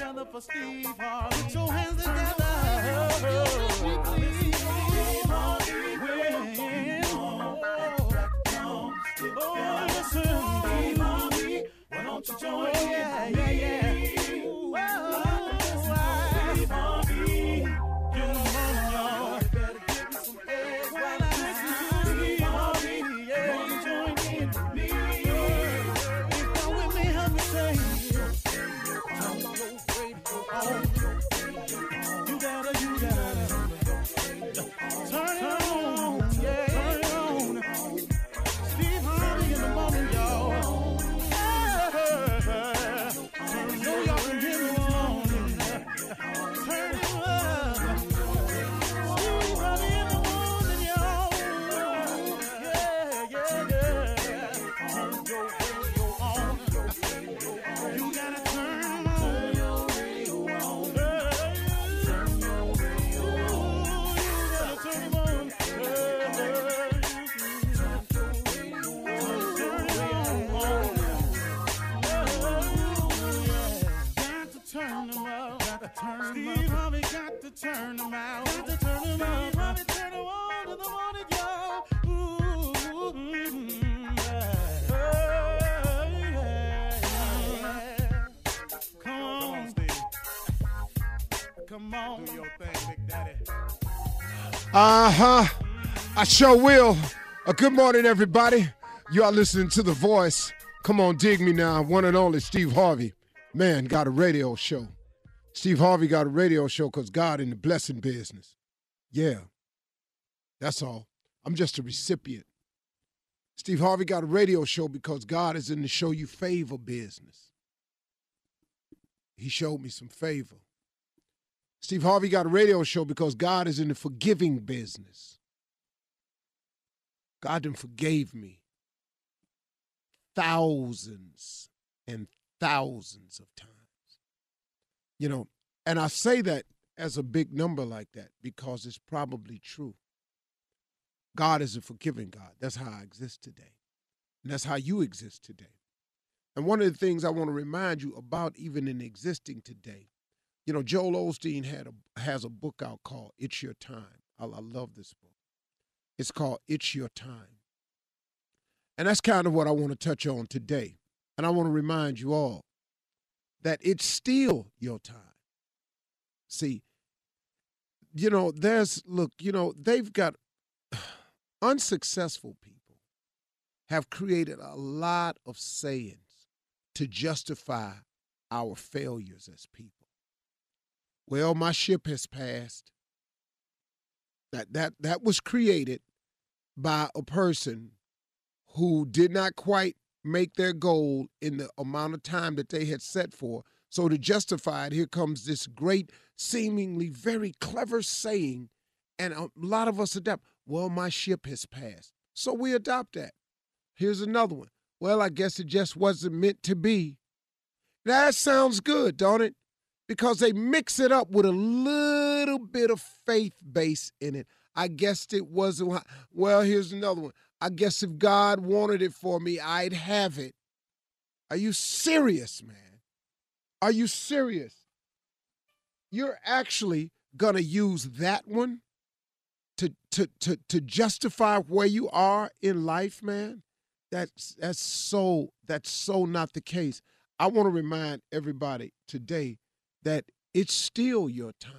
together for Steve Harvey. Put your hands together. Oh, listen, Steve Harvey, why don't you join in? Yeah, yeah, turn them out. To turn them. Steve Harvey turn them on to the morning, y'all. Mm. Come on. Do your thing, Big Daddy. Uh huh. I sure will. Uh, good morning, everybody. You are listening to The Voice. Come on, dig me now. One and only Steve Harvey. Man, got a radio show. Steve Harvey got a radio show because God in the blessing business. Yeah. That's all. I'm just a recipient. Steve Harvey got a radio show because God is in the show you favor business. He showed me some favor. Steve Harvey got a radio show because God is in the forgiving business. God done forgave me thousands and thousands of times. You know, and I say that as a big number like that because it's probably true. God is a forgiving God. That's how I exist today. And that's how you exist today. And one of the things I want to remind you about, even in existing today, you know, Joel Osteen had a, has a book out called It's Your Time. I, I love this book. It's called It's Your Time. And that's kind of what I want to touch on today. And I want to remind you all that it's still your time. See, you know, there's, look, you know, they've got unsuccessful people have created a lot of sayings to justify our failures as people. Well, my ship has passed. That that that was created by a person who did not quite make their goal in the amount of time that they had set for. So to justify it, here comes this great, seemingly very clever saying, and a lot of us adapt. Well, my ship has passed. So we adopt that. Here's another one. Well, I guess it just wasn't meant to be. That sounds good, don't it? Because they mix it up with a little bit of faith base in it. I guessed it wasn't. Well, here's another one. I guess if God wanted it for me, I'd have it. Are you serious, man? Are you serious? You're actually going to use that one to, to, to, to justify where you are in life, man? That's, that's, so, that's so not the case. I want to remind everybody today that it's still your time.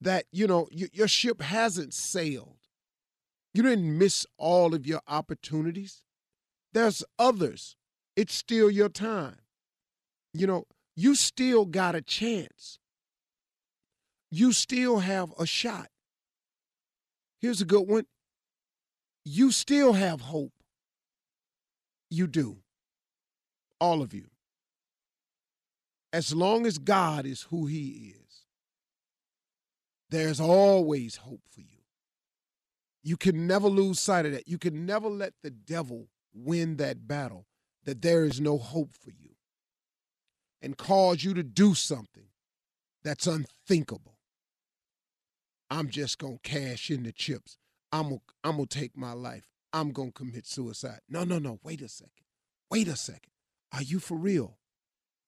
That, you know, your ship hasn't sailed. You didn't miss all of your opportunities. There's others. It's still your time. You know, you still got a chance. You still have a shot. Here's a good one. You still have hope. You do. All of you. As long as God is who He is, There's always hope for you. You can never lose sight of that. You can never let the devil win that battle, that there is no hope for you, and cause you to do something that's unthinkable. I'm just going to cash in the chips. I'm going I'm to take my life. I'm going to commit suicide. No, no, no. Wait a second. Wait a second. Are you for real?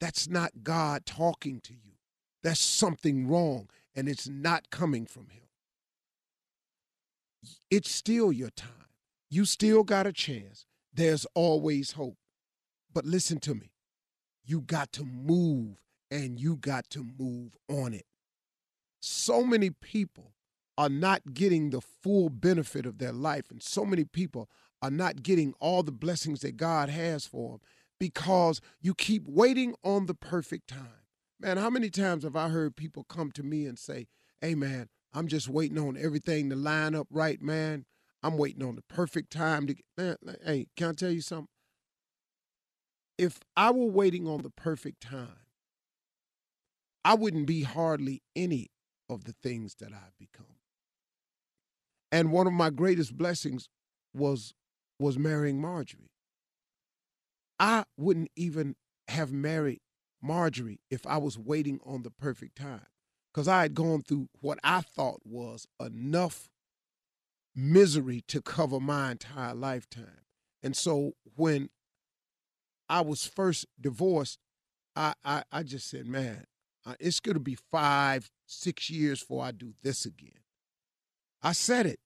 That's not God talking to you. That's something wrong, and it's not coming from Him it's still your time. You still got a chance. There's always hope. But listen to me. You got to move and you got to move on it. So many people are not getting the full benefit of their life, and so many people are not getting all the blessings that God has for them because you keep waiting on the perfect time. Man, how many times have I heard people come to me and say, Hey, man, I'm just waiting on everything to line up right, man. I'm waiting on the perfect time to get, man. Hey, can I tell you something? If I were waiting on the perfect time, I wouldn't be hardly any of the things that I've become. And one of my greatest blessings was was marrying Marjorie. I wouldn't even have married Marjorie if I was waiting on the perfect time because I had gone through what I thought was enough misery to cover my entire lifetime. And so when I was first divorced, I, I, I just said, man, uh, it's going to be five, six years before I do this again. I said it.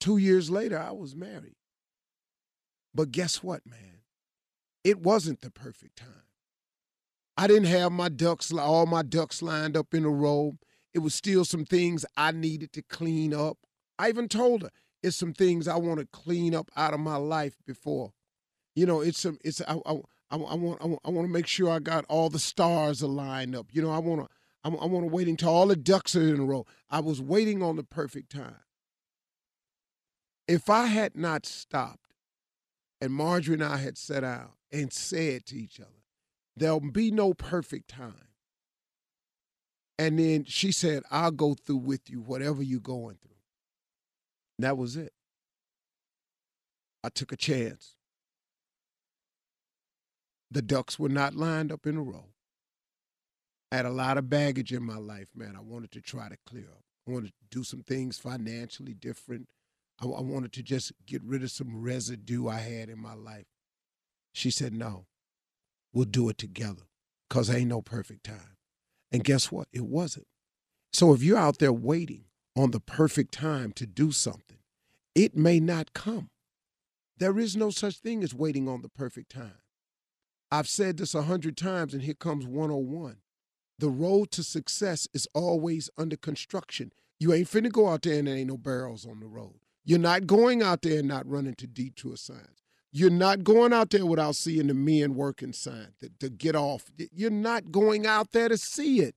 Two years later, I was married. But guess what, man? It wasn't the perfect time. I didn't have my ducks, all my ducks lined up in a row. It was still some things I needed to clean up. I even told her it's some things I want to clean up out of my life before. You know, it's some, it's I, I, I, I want, I want, to make sure I got all the stars aligned up. You know, I want to, I, I want to wait until all the ducks are in a row. I was waiting on the perfect time. If I had not stopped, and Marjorie and I had sat out and said to each other, There'll be no perfect time. And then she said, I'll go through with you whatever you're going through. And that was it. I took a chance. The ducks were not lined up in a row. I had a lot of baggage in my life, man. I wanted to try to clear up. I wanted to do some things financially different. I, I wanted to just get rid of some residue I had in my life. She said, No, we'll do it together because there ain't no perfect time. And guess what? It wasn't. So if you're out there waiting on the perfect time to do something, it may not come. There is no such thing as waiting on the perfect time. I've said this a hundred times, and here comes 101. The road to success is always under construction. You ain't finna go out there and there ain't no barrels on the road. You're not going out there and not running to detour signs. You're not going out there without seeing the men working sign to, to get off. You're not going out there to see it.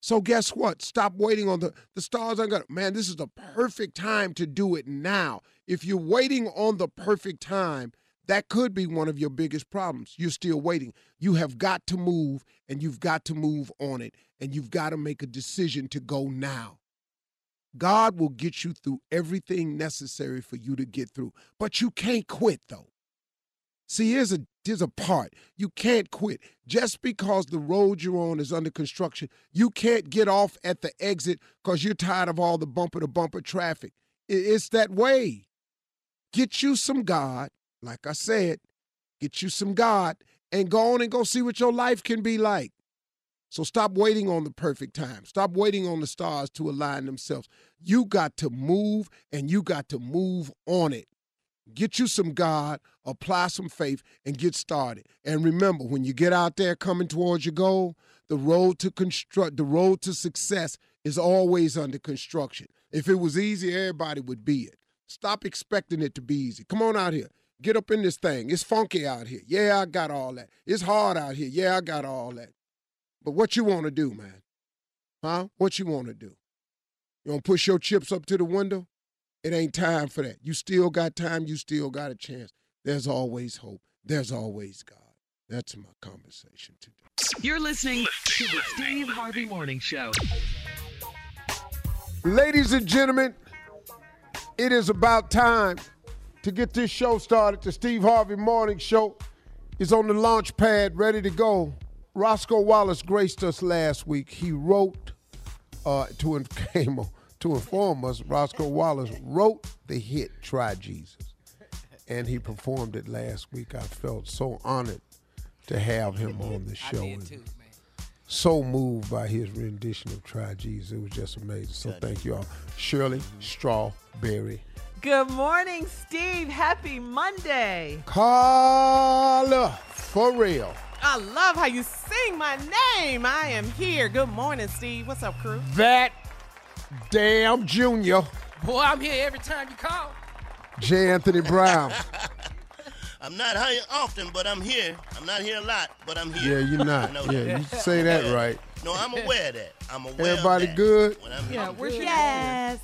So guess what? Stop waiting on the the stars. I'm gonna man. This is the perfect time to do it now. If you're waiting on the perfect time, that could be one of your biggest problems. You're still waiting. You have got to move, and you've got to move on it, and you've got to make a decision to go now. God will get you through everything necessary for you to get through. But you can't quit though. See, here's a here's a part. You can't quit. Just because the road you're on is under construction, you can't get off at the exit because you're tired of all the bumper to bumper traffic. It's that way. Get you some God, like I said, get you some God, and go on and go see what your life can be like. So stop waiting on the perfect time. Stop waiting on the stars to align themselves. You got to move and you got to move on it. Get you some God, apply some faith, and get started. And remember, when you get out there coming towards your goal, the road to construct, the road to success is always under construction. If it was easy, everybody would be it. Stop expecting it to be easy. Come on out here. Get up in this thing. It's funky out here. Yeah, I got all that. It's hard out here. Yeah, I got all that. But what you want to do, man? Huh? What you want to do? You want to push your chips up to the window? It ain't time for that. You still got time. You still got a chance. There's always hope. There's always God. That's my conversation today. You're listening to the Steve Harvey Morning Show. Ladies and gentlemen, it is about time to get this show started. The Steve Harvey Morning Show is on the launch pad, ready to go. Roscoe Wallace graced us last week. He wrote uh, to came to inform us. Roscoe Wallace wrote the hit "Try Jesus," and he performed it last week. I felt so honored to have him on the show. and so moved by his rendition of "Try Jesus." It was just amazing. So thank you all, Shirley Strawberry, Good morning, Steve. Happy Monday. Carla, for real. I love how you sing my name. I am here. Good morning, Steve. What's up, crew? That damn Junior, Boy, I'm here every time you call. J. Anthony Brown. I'm not here often, but I'm here. I'm not here a lot, but I'm here. Yeah, you're not. know Yeah, that. you say that right. No, I'm aware of that. I'm aware Everybody of that. Everybody good? When I'm Yeah, here. where's your Yes.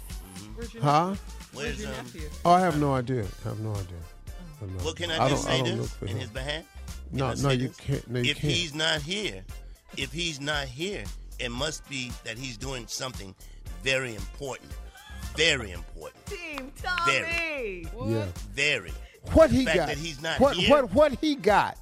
Where's your Huh? Where's, your um, nephew? Oh, I have no idea. I have no idea. I have what can idea. I just don't, I say don't look this for in him. his behalf? Can No, no, you can't. No, you if can't. he's not here, if he's not here, it must be that he's doing something very important. Very important. Team Tommy. yeah. Very. What he fact got? that he's not what here- what what he got?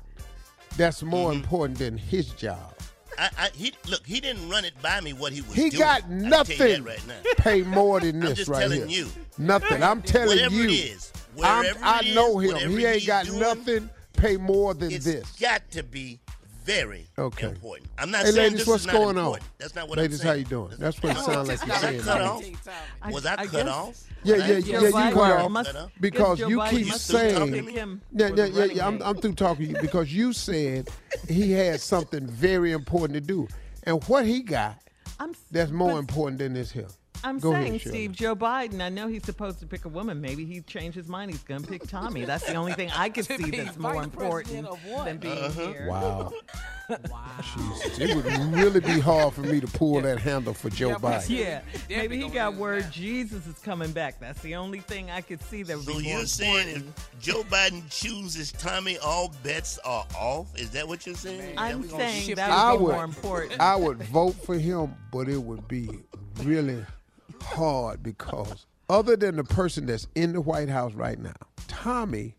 That's more Mm-hmm. important than his job. I, I, he look. He didn't run it by me what he was He doing. got I can tell you nothing. that right now. Pay more than I'm this just right telling here. you. Nothing. I'm telling Whatever you. it is, I'm- wherever I it is, know him. whatever He ain't he's got doing, nothing. Pay more than It's this. got to be very Okay. important. I'm not Hey, saying ladies, this what's is not going on? important. That's not what Ladies, I'm how saying. you doing? That's what it sounds like you're saying. cut off? Was I, I cut guess- off? Yeah, Was I- yeah, yeah, you Biden cut off must- because you keep saying. Yeah, yeah, yeah, yeah. I'm. I'm through talking to you because you said he had something very important to do, and what he got I'm, that's more important than this here. I'm Go saying, Shirley. Steve, Joe Biden, I know he's supposed to pick a woman. Maybe he changed his mind. He's going to pick Tommy. That's the only thing I could see that's more vice important president of what? than being Uh-huh. here. Wow. wow. Jesus. It would really be hard for me to pull that handle for Joe Yeah, Biden. Yeah, Definitely maybe he got word now. Jesus is coming back. That's the only thing I could see that would So be more you're saying important. if Joe Biden chooses Tommy, all bets are off? Is that what you're saying? I'm That saying that would be would, more important. I would vote for him, but it would be really hard because other than the person that's in the White House right now, Tommy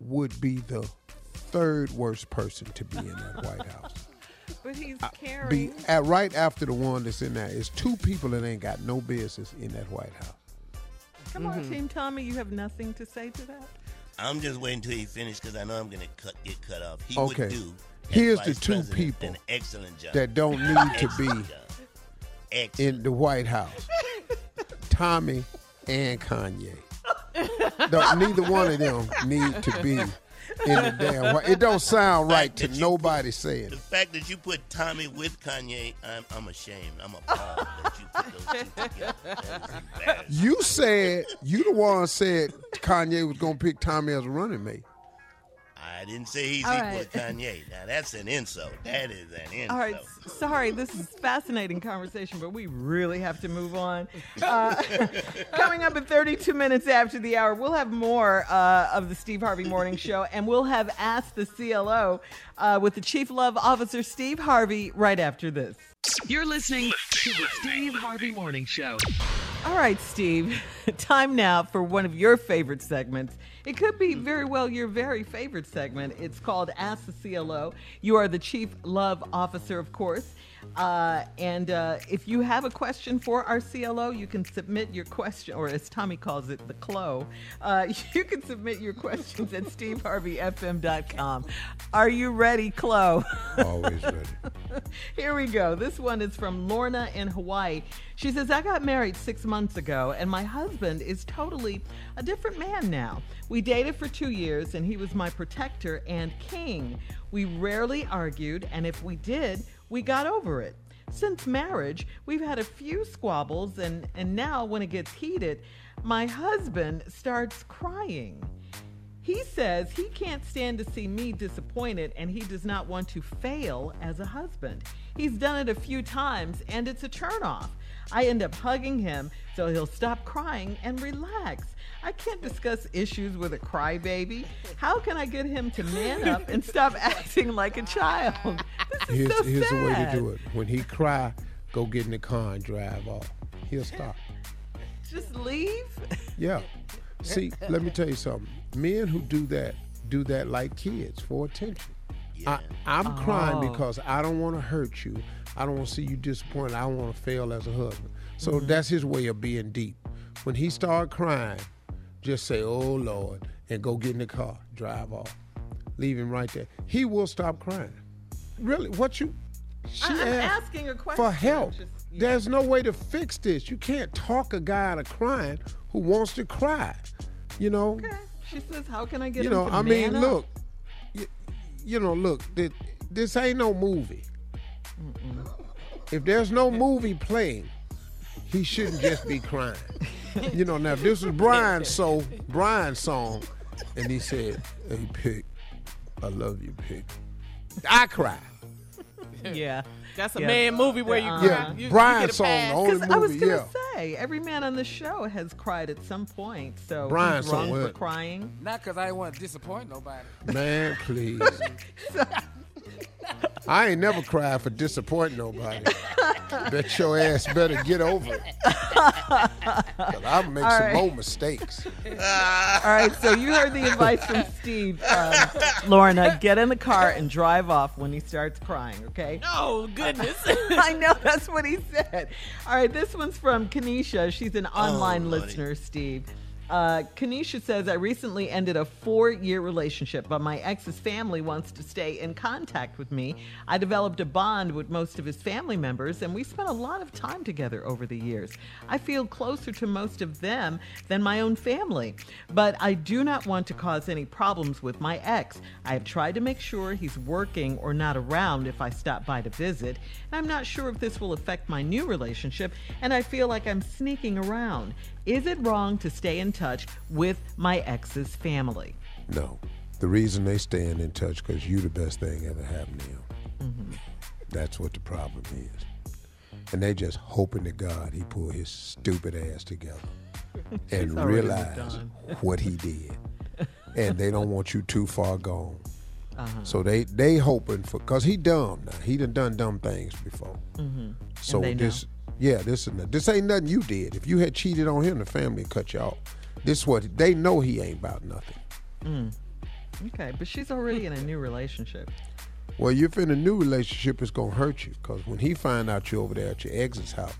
would be the third worst person to be in that White House. but he's Be carrying. at right after the one that's in there is two people that ain't got no business in that White House. Come Mm-hmm. on, Team Tommy, you have nothing to say to that? I'm just waiting until he finishes because I know I'm going to cut get cut off. He Okay. would do. as Here's the two people An excellent job. That don't need to be job. Excellent. in the White House. Tommy and Kanye. No, neither one of them need to be in the damn White. It don't sound right to nobody saying. The fact that you put Tommy with Kanye, I'm, I'm ashamed. I'm appalled that you put those two together. You said you the one said Kanye was gonna pick Tommy as a running mate. I didn't say he's All equal right. to Kanye. Now that's an insult. That is an insult. All right, sorry, this is fascinating conversation, but we really have to move on. Uh, coming up in 32 minutes after the hour, we'll have more uh, of the Steve Harvey Morning Show, and we'll have Ask the CLO uh, with the Chief Love Officer, Steve Harvey, right after this. You're listening to the Steve Harvey Morning Show. All right, Steve, time now for one of your favorite segments. It could be very mm-hmm. well your very favorite segment. It's called Ask the CLO. You are the Chief Love Officer, of course. Uh, and uh, if you have a question for our CLO, you can submit your question, or as Tommy calls it, the CLO. Uh, you can submit your questions at steveharveyfm.com. Are you ready, CLO? Always ready. Here we go. This one is from Lorna in Hawaii. She says, I got married six months ago, and my husband is totally a different man now. We dated for two years, and he was my protector and king. We rarely argued, and if we did, we got over it. Since marriage, we've had a few squabbles, and, and now when it gets heated, my husband starts crying. He says he can't stand to see me disappointed and he does not want to fail as a husband. He's done it a few times and it's a turnoff. I end up hugging him so he'll stop crying and relax. I can't discuss issues with a crybaby. How can I get him to man up and stop acting like a child? This is Here's, so here's the way to do it. When he cry, go get in the car and drive off. He'll stop. Just leave? Yeah. See, let me tell you something. Men who do that do that like kids for attention. I, I'm crying Oh. because I don't want to hurt you. I don't want to see you disappointed. I don't want to fail as a husband. So mm-hmm. that's his way of being deep. When he start crying, just say, "Oh Lord," and go get in the car, drive off, leave him right there. He will stop crying. Really? What you? She I- I'm asked asking a question. for help. Just- yeah. There's no way to fix this. You can't talk a guy out of crying who wants to cry. You know. Okay. She says, "How can I get You know. I mean, man up?" look. You, you know, look. This, this ain't no movie. If there's no movie playing, he shouldn't just be crying. You know. Now, if this was Brian's so Brian's song, and he said, "Hey, Pig, I love you, Pig," I cry. Yeah. That's a Yeah. man movie where you cry. Yeah, You- you Brian's get a song, pass. the only Because I was gonna yeah. say, every man on the show has cried at some point. So Brian he's wrong so for crying. Not because I didn't want to disappoint nobody. Man, please. I ain't never cried for disappointing nobody. Bet your ass better get over it. 'Cause I'll make All some right. more mistakes. All right, so you heard the advice from Steve. Um, Lorna, get in the car and drive off when he starts crying, okay? Oh goodness. I know that's what he said. All right, this one's from Kanisha. She's an online Lordy. listener, Steve. Uh, Kanisha says, I recently ended a four year relationship, but my ex's family wants to stay in contact with me. I developed a bond with most of his family members, and we spent a lot of time together over the years. I feel closer to most of them than my own family, but I do not want to cause any problems with my ex. I have tried to make sure he's working or not around if I stop by to visit, and I'm not sure if this will affect my new relationship, and I feel like I'm sneaking around. Is it wrong to stay in touch with my ex's family? No. The reason they staying in touch because you the best thing ever happened to them. That's what the problem is. And they just hoping to God he pull his stupid ass together and realize what he did. And they don't want you too far gone. Uh-huh. So they they hoping for because he dumb now. He done done dumb things before. So they know. this yeah this is this ain't nothing you did. If you had cheated on him, the family would cut you off. This what they know he ain't about nothing. Mm. Okay, but she's already in a new relationship. Well, if in a new relationship, it's gonna hurt you because when he find out you over there at your ex's house,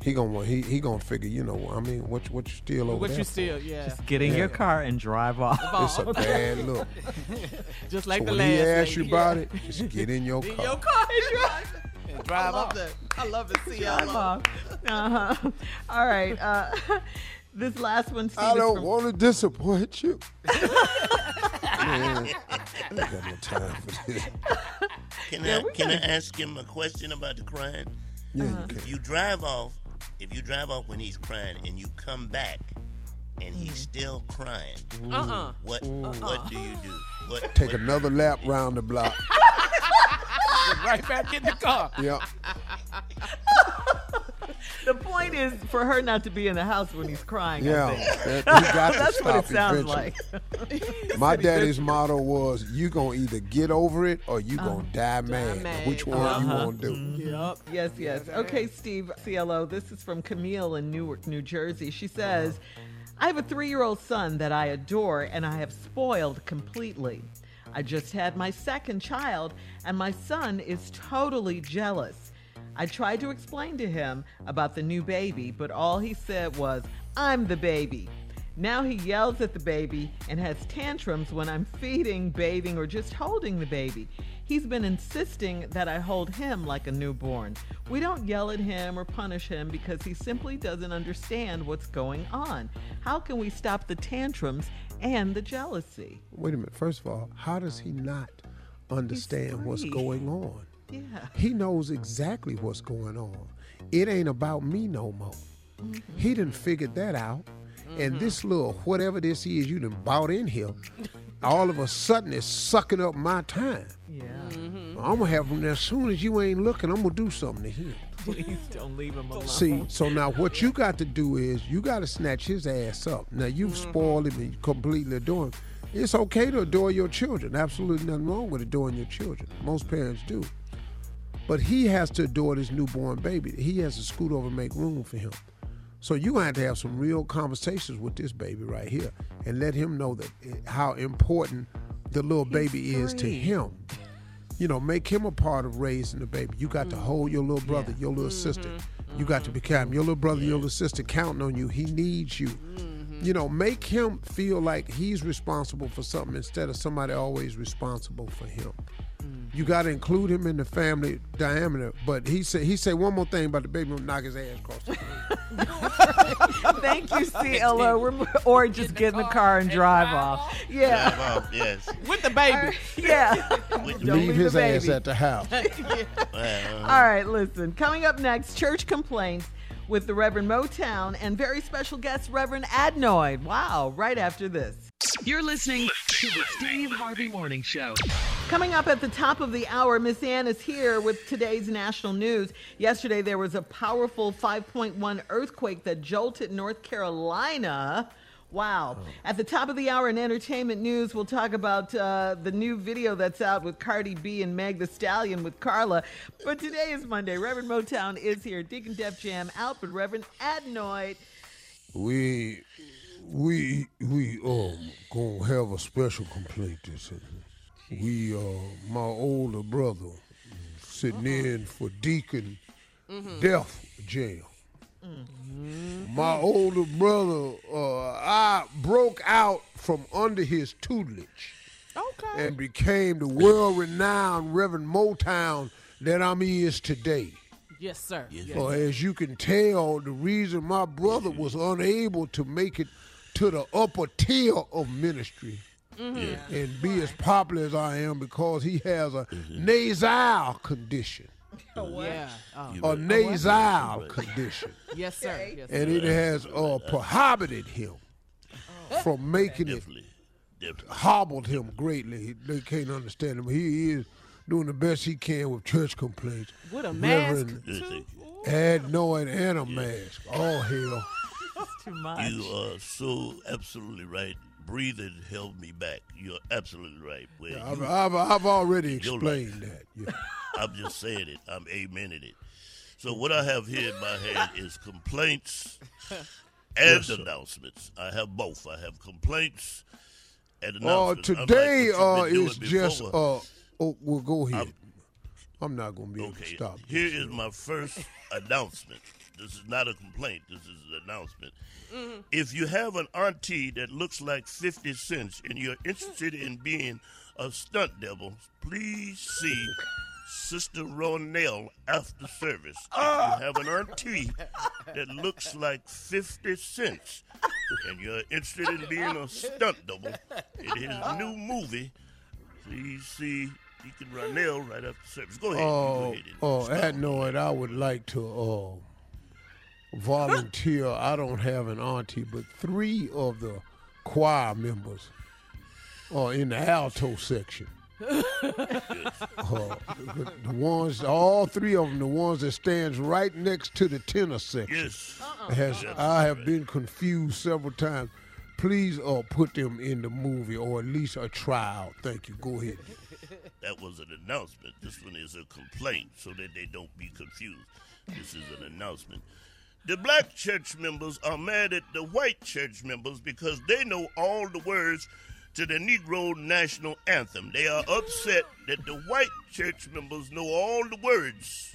he gonna want he he gonna figure you know I mean what you- what you still over there? what there you for? still, yeah. Just get in your car and drive off. It's a bad look. Just like so the when last he asks you about it, just get in your In car. your car and drive. And I drive love off. that. I love to see Drive y'all. off. Uh-huh. All right. Uh, this last one, Steve, I don't from- want to disappoint you. Man, I ain't got no time for this. Can Yeah, I can I ask him a question about the crying? Yeah, Uh-huh. you If you drive off, if you drive off when he's crying and you come back and he's still crying, Uh-uh. what what do you do? What Take what, another lap round the block. Right back in the car. Yeah. The point is for her not to be in the house when he's crying. Yeah. That, he got to That's what it sounds eventually. like. My daddy's motto was, "You gonna either get over it or you Uh-huh. gonna die mad." mad. Which one are you Uh-huh. want to do? Yep. Yes, yes. Okay, Steve, CLO, this is from Camille in Newark, New Jersey. She says, I have a three year old son that I adore and I have spoiled completely. I just had my second child, and my son is totally jealous. I tried to explain to him about the new baby, but all he said was, I'm the baby. Now he yells at the baby and has tantrums when I'm feeding, bathing, or just holding the baby. He's been insisting that I hold him like a newborn. We don't yell at him or punish him because he simply doesn't understand what's going on. How can we stop the tantrums and the jealousy? Wait a minute. First of all, how does he not understand what's going on? Yeah. He knows exactly what's going on. It ain't about me no more. He didn't figure that out. And mm-hmm. this little whatever this is you done bought in here, all of a sudden it's sucking up my time. Yeah. Mm-hmm. I'm gonna have him there as soon as you ain't looking. I'm gonna do something to him. Please don't leave him alone. See, so now what you got to do is you got to snatch his ass up. Now you've mm-hmm. spoiled him and you completely adore him. It's okay to adore your children. Absolutely nothing wrong with adoring your children. Most parents do. But he has to adore this newborn baby. He has to scoot over and make room for him. So you're gonna have to have some real conversations with this baby right here and let him know that eh, how important the little baby is to him. You know, make him a part of raising the baby. You got to mm-hmm. hold your little brother, your little sister. Mm-hmm. You got to be kind. Your little brother, your little sister counting on you. He needs you. Mm-hmm. You know, make him feel like he's responsible for something instead of somebody always responsible for him. You got to include him in the family diameter. But he said he said one more thing about the baby. Gonna knock his ass across the room. Thank you, CLO. Or just get in the car and drive off. Yeah. Drive off, yes. With the baby. Yeah. Leave leave his ass at the house. Well, All right, listen. Coming up next, church complaints with the Reverend Motown and very special guest, Reverend Adnoid. Wow, right after this. You're listening to the Steve Harvey Morning Show. Coming up at the top of the hour, Miss Ann is here with today's national news. Yesterday, there was a powerful 5.1 earthquake that jolted North Carolina. Wow. At the top of the hour in entertainment news, we'll talk about uh, the new video that's out with Cardi B and Meg Thee Stallion with Carla. But today is Monday. Reverend Motown is here. Deacon Def Jam out, but Reverend Adnoid. We we we um gonna have a special complaint this evening. We uh my older brother sitting in for Deacon Death Jail. My older brother, uh, I broke out from under his tutelage Okay. and became the world-renowned Reverend Motown that I'm is today. Yes, sir. Yes. So as you can tell, the reason my brother was unable to make it to the upper tier of ministry mm-hmm. and be as popular as I am because he has a mm-hmm. nasal condition. Yeah. Oh, A nasal condition. yes, sir. Yes, And sir. it has uh, prohibited him from making it definitely. Definitely. hobbled him greatly. They can't understand him. He is doing the best he can with church complaints. With a mask. Reverend Yes, too. thank you. Adnoid and a mask. All hell. Too much. You are so absolutely right. Breathing held me back. You're absolutely right. Well, I've, you- I've, I've already explained that. Yeah. I'm just saying it. I'm amening it. So what I have here in my hand is complaints and announcements. I have both. I have complaints and Uh, announcements. unlike today what uh, is just, uh, oh, well, go ahead. I'm- I'm, not going to be able to stop. here this. is my first announcement. This is not a complaint. This is an announcement. If you have an auntie that looks like 50 cents and you're interested in being a stunt devil, please see Sister Ronell after service. If you have an auntie that looks like 50 cents and you're interested in being a stunt double in his new movie, please see Deacon Ronell right after service. Go ahead. you go Oh, ahead and oh, start. Adnoid, I would like to uh, volunteer. I don't have an auntie, but three of the choir members are in the alto section. Uh, the, the ones, all three of them, the ones that stands right next to the tenor section. Yes. has I have been confused several times. Please uh, put them in the movie or at least a tryout. Thank you. Go ahead. That was an announcement. This one is a complaint so that they don't be confused. This is an announcement. The black church members are mad at the white church members because they know all the words to the Negro National Anthem. They are upset that the white church members know all the words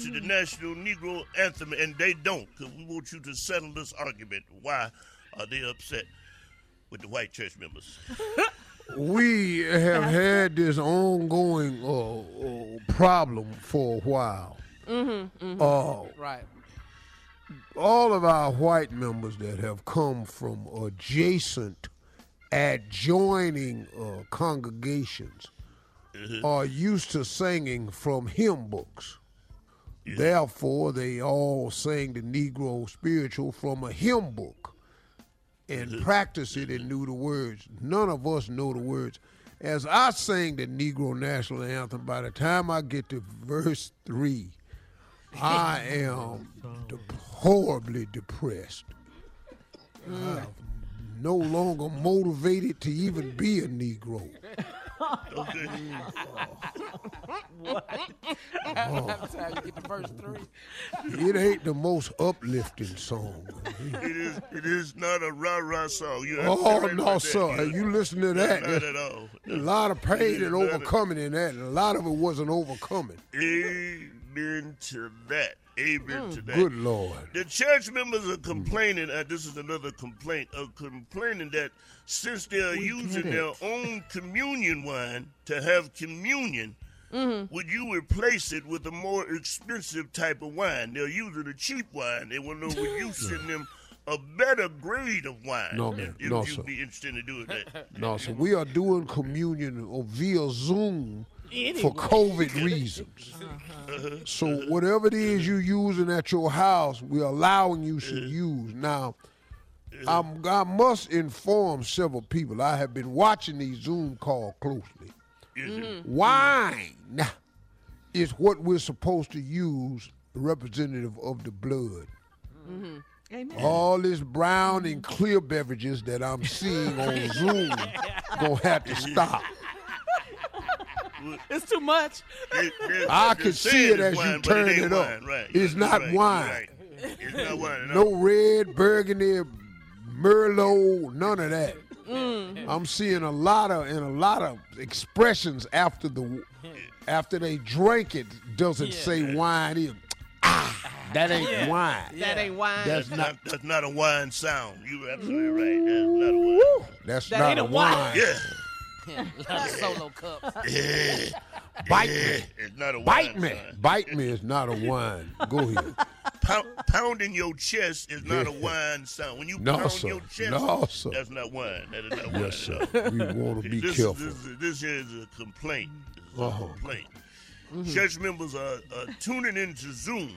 to the National Negro Anthem and they don't. Because we want you to settle this argument. Why are they upset with the white church members? We have had this ongoing uh, uh, problem for a while. Uh, Right. All of our white members that have come from adjacent, adjoining uh, congregations are used to singing from hymn books. Therefore, they all sing the Negro spiritual from a hymn book. and practice it and knew the words. None of us know the words. As I sang the Negro National Anthem, by the time I get to verse three, I am de- horribly depressed. I'm no longer motivated to even be a Negro. Okay. That's how you get the verse three. It ain't the most uplifting song. It is. It is not a rah rah song. You Oh no, about sir! that. You listen to that? Not at all. a lot of pain and Not at- overcoming in that, and a lot of it wasn't overcoming. Amen to that. Amen mm, to that. Good Lord! The church members are mm. complaining, and this is another complaint, of complaining that since they are using their own communion wine to have communion, mm-hmm. would you replace it with a more expensive type of wine? They're using a cheap wine. They want to know would you send them a better grade of wine? No, if, man. if No, you'd sir. be interested in doing that. No, so we are doing communion or via Zoom for COVID reasons. Uh-huh. So whatever it is you're using at your house, we're allowing you to use. Now, I'm, I must inform several people. I have been watching these Zoom calls closely. Mm-hmm. Wine is what we're supposed to use, representative of the blood. Mm-hmm. Amen. All this brown and mm-hmm. clear beverages that I'm seeing on Zoom gonna have to stop. It's too much. They- they- I they're can see it as you wine, but turn ain't it up. Right. It's You're not right. Wine. right. It's not wine. No red, burgundy, Merlot, none of that. I'm seeing a lot of and a lot of expressions after the after they drank it doesn't say wine. It, ah, that ain't wine. That ain't wine. That's That's not not, that's not a wine sound. You're absolutely right. That's not a wine. that's That not ain't a a wine. wine. Yeah. A solo cups. Bite yeah. me. It's not a Bite wine me. sound. Bite me is not a wine. Go ahead. Pound, pounding your chest is not a wine sound. When you No, pound sir. your chest, No, sir. that's not wine. That is not wine. Yes, at sir. We want to be this, careful. This, this here is a complaint. This is Uh-huh. a complaint. Church members are, are tuning into Zoom,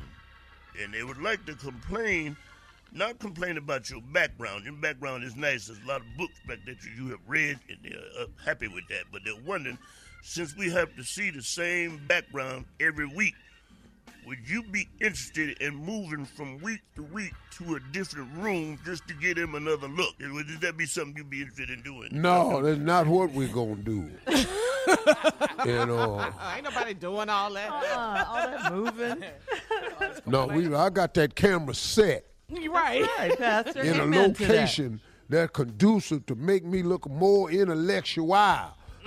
and they would like to complain, not complain about your background. Your background is nice. There's a lot of books back that you, you have read, and they're uh, happy with that. But they're wondering, since we have to see the same background every week, would you be interested in moving from week to week to a different room just to get him another look? Would that be something you'd be interested in doing? No, that's not what we're gonna do. you know, Ain't nobody doing all that. Uh, all that moving. no, we. I got that camera set You right. Right, Pastor. in a location to that. conducive to make me look more intellectual.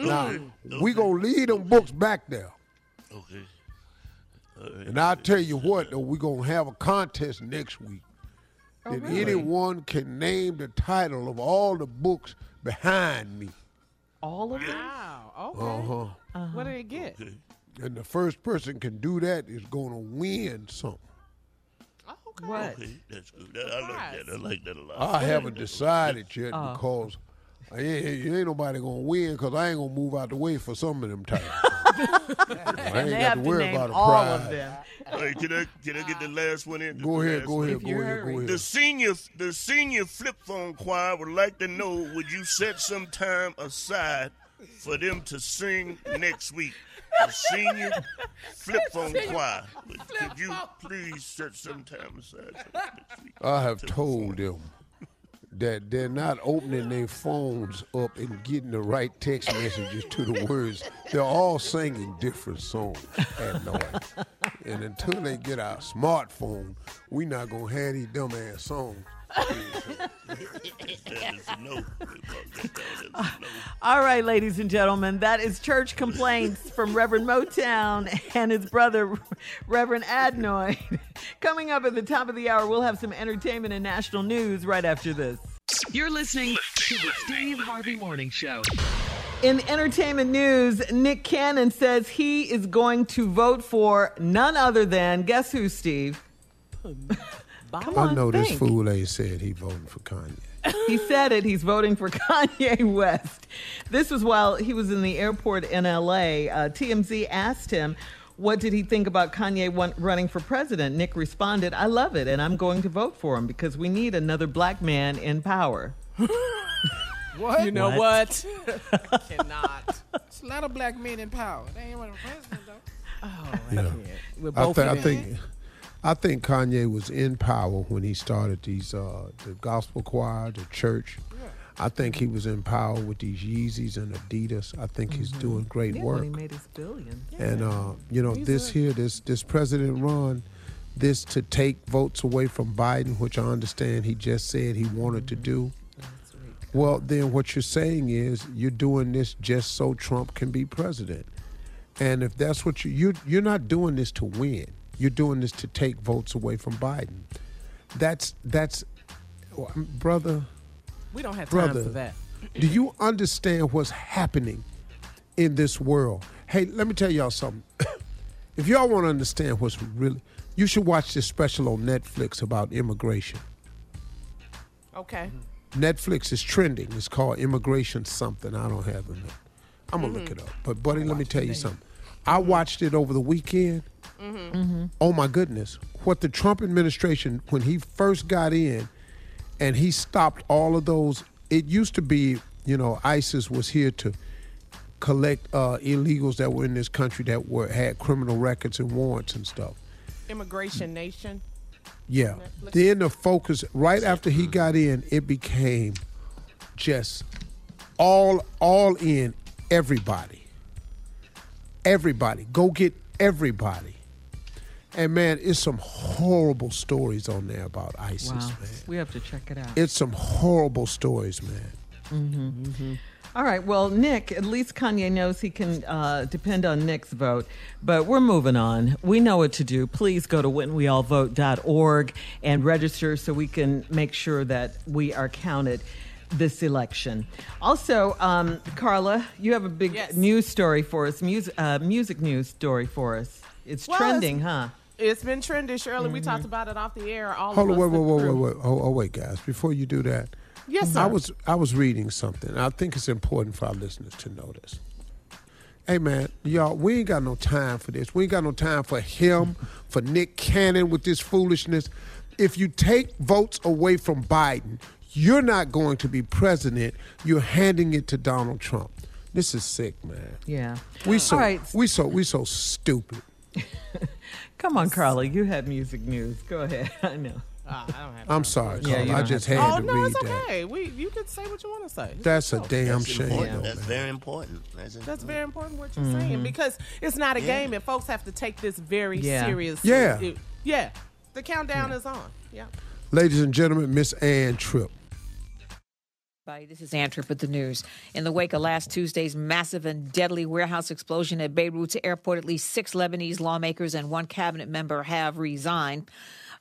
Now, we gonna leave them books back there, Okay. and I'll tell you what. Though we gonna have a contest next week. Oh, that anyone can name the title of all the books behind me. All of them? Wow. Okay. Uh huh. What did it get? And the first person can do that is gonna win something. Okay. What? Okay, that's good. That- I like that. I like that a lot. I haven't decided yet Uh. because I ain't, ain't nobody gonna win because I ain't gonna move out the way for some of them titles. I ain't got to to worry name about a all prize. of them. Hey, can I can I get the last one in? Go ahead, go ahead, go ahead, hurry. go The senior the senior flip phone choir would like to know would you set some time aside for them to sing next week? The senior flip phone choir. Could you please set some time aside for them next week? I have told them that they're not opening their phones up and getting the right text messages to the words. They're all singing different songs at night. And until they get our smartphone, we're not gonna have these dumbass songs. That is a no. We mark that down as a no. All right, ladies and gentlemen, that is church complaints from Reverend Motown and his brother, Reverend Adnoid. Coming up at the top of the hour, we'll have some entertainment and national news right after this. You're listening to the Steve Harvey Morning Show. In entertainment news, Nick Cannon says he is going to vote for none other than guess who, Steve? Come on, I know this fool ain't said he voting for Kanye. He said it. He's voting for Kanye West. This was while he was in the airport in LA. Uh, TMZ asked him, what did he think about Kanye one- running for president? Nick responded, I love it, and I'm going to vote for him because we need another black man in power. What? You know What? what? I cannot. It's a lot of black men in power. They ain't running for president though. Oh, I Yeah. can't. We're I, both th- I in it. think I think Kanye was in power when he started these uh, the gospel choir, the church. I think he was in power with these Yeezys and Adidas. I think he's doing great Yeah, work. he made his billion. And uh, you know, He's this a- here, this this President Ron, this to take votes away from Biden, which I understand he just said he wanted to do. Well, then what you're saying is you're doing this just so Trump can be president. And if that's what you you you're not doing this to win. You're doing this to take votes away from Biden. That's that's brother, we don't have time for that. do you understand what's happening in this world? Hey, let me tell y'all something. if y'all want to understand what's really, you should watch this special on Netflix about immigration. Okay. Netflix is trending. It's called Immigration Something. I don't have it. I'm gonna look mm-hmm. it up. But buddy, let me tell you something. I watched it over the weekend. Oh my goodness! What the Trump administration, when he first got in, and he stopped all of those. It used to be, you know, ISIS was here to collect uh, illegals that were in this country that were had criminal records and warrants and stuff. Immigration Nation. Yeah. Then the focus right after he got in, it became just all all in everybody. Everybody. Go get everybody. And man, it's some horrible stories on there about ISIS, Wow. man. We have to check it out. It's some horrible stories, man. All right. Well, Nick, at least Kanye knows he can uh, depend on Nick's vote. But we're moving on. We know what to do. Please go to whenweallvote.org and register so we can make sure that we are counted this election. Also, um, Carla, you have a big Yes. news story for us, music, uh, music news story for us. It's Well, trending, it's- huh? It's been trending, Shirley. We talked about it off the air. All Hold on, wait, the wait, wait, wait, wait. Oh, oh, wait, guys. Before you do that, Yes, sir. I was I was reading something. I think it's important for our listeners to know this. Hey man, y'all, we ain't got no time for this. We ain't got no time for him, for Nick Cannon with this foolishness. If you take votes away from Biden, you're not going to be president. You're handing it to Donald Trump. This is sick, man. Yeah. We so All right. we so we so stupid. Come on, Carly. You have music news. Go ahead. I know. Ah, I don't have I'm sorry, Yeah, Carl. you I just have had Oh to no, read it's that. okay. We you can say what you want to say. That's a Go. damn That's shame, important. though, That's man. very important. That's That's very important what you're Mm-hmm. saying because it's not a game and folks have to take this very Yeah. seriously. Yeah. It- yeah. The countdown is on. Yeah. Ladies and gentlemen, Miss Ann Tripp. Hi, This is Ann Tripp with the news. In the wake of last Tuesday's massive and deadly warehouse explosion at Beirut's airport, at least six Lebanese lawmakers and one cabinet member have resigned.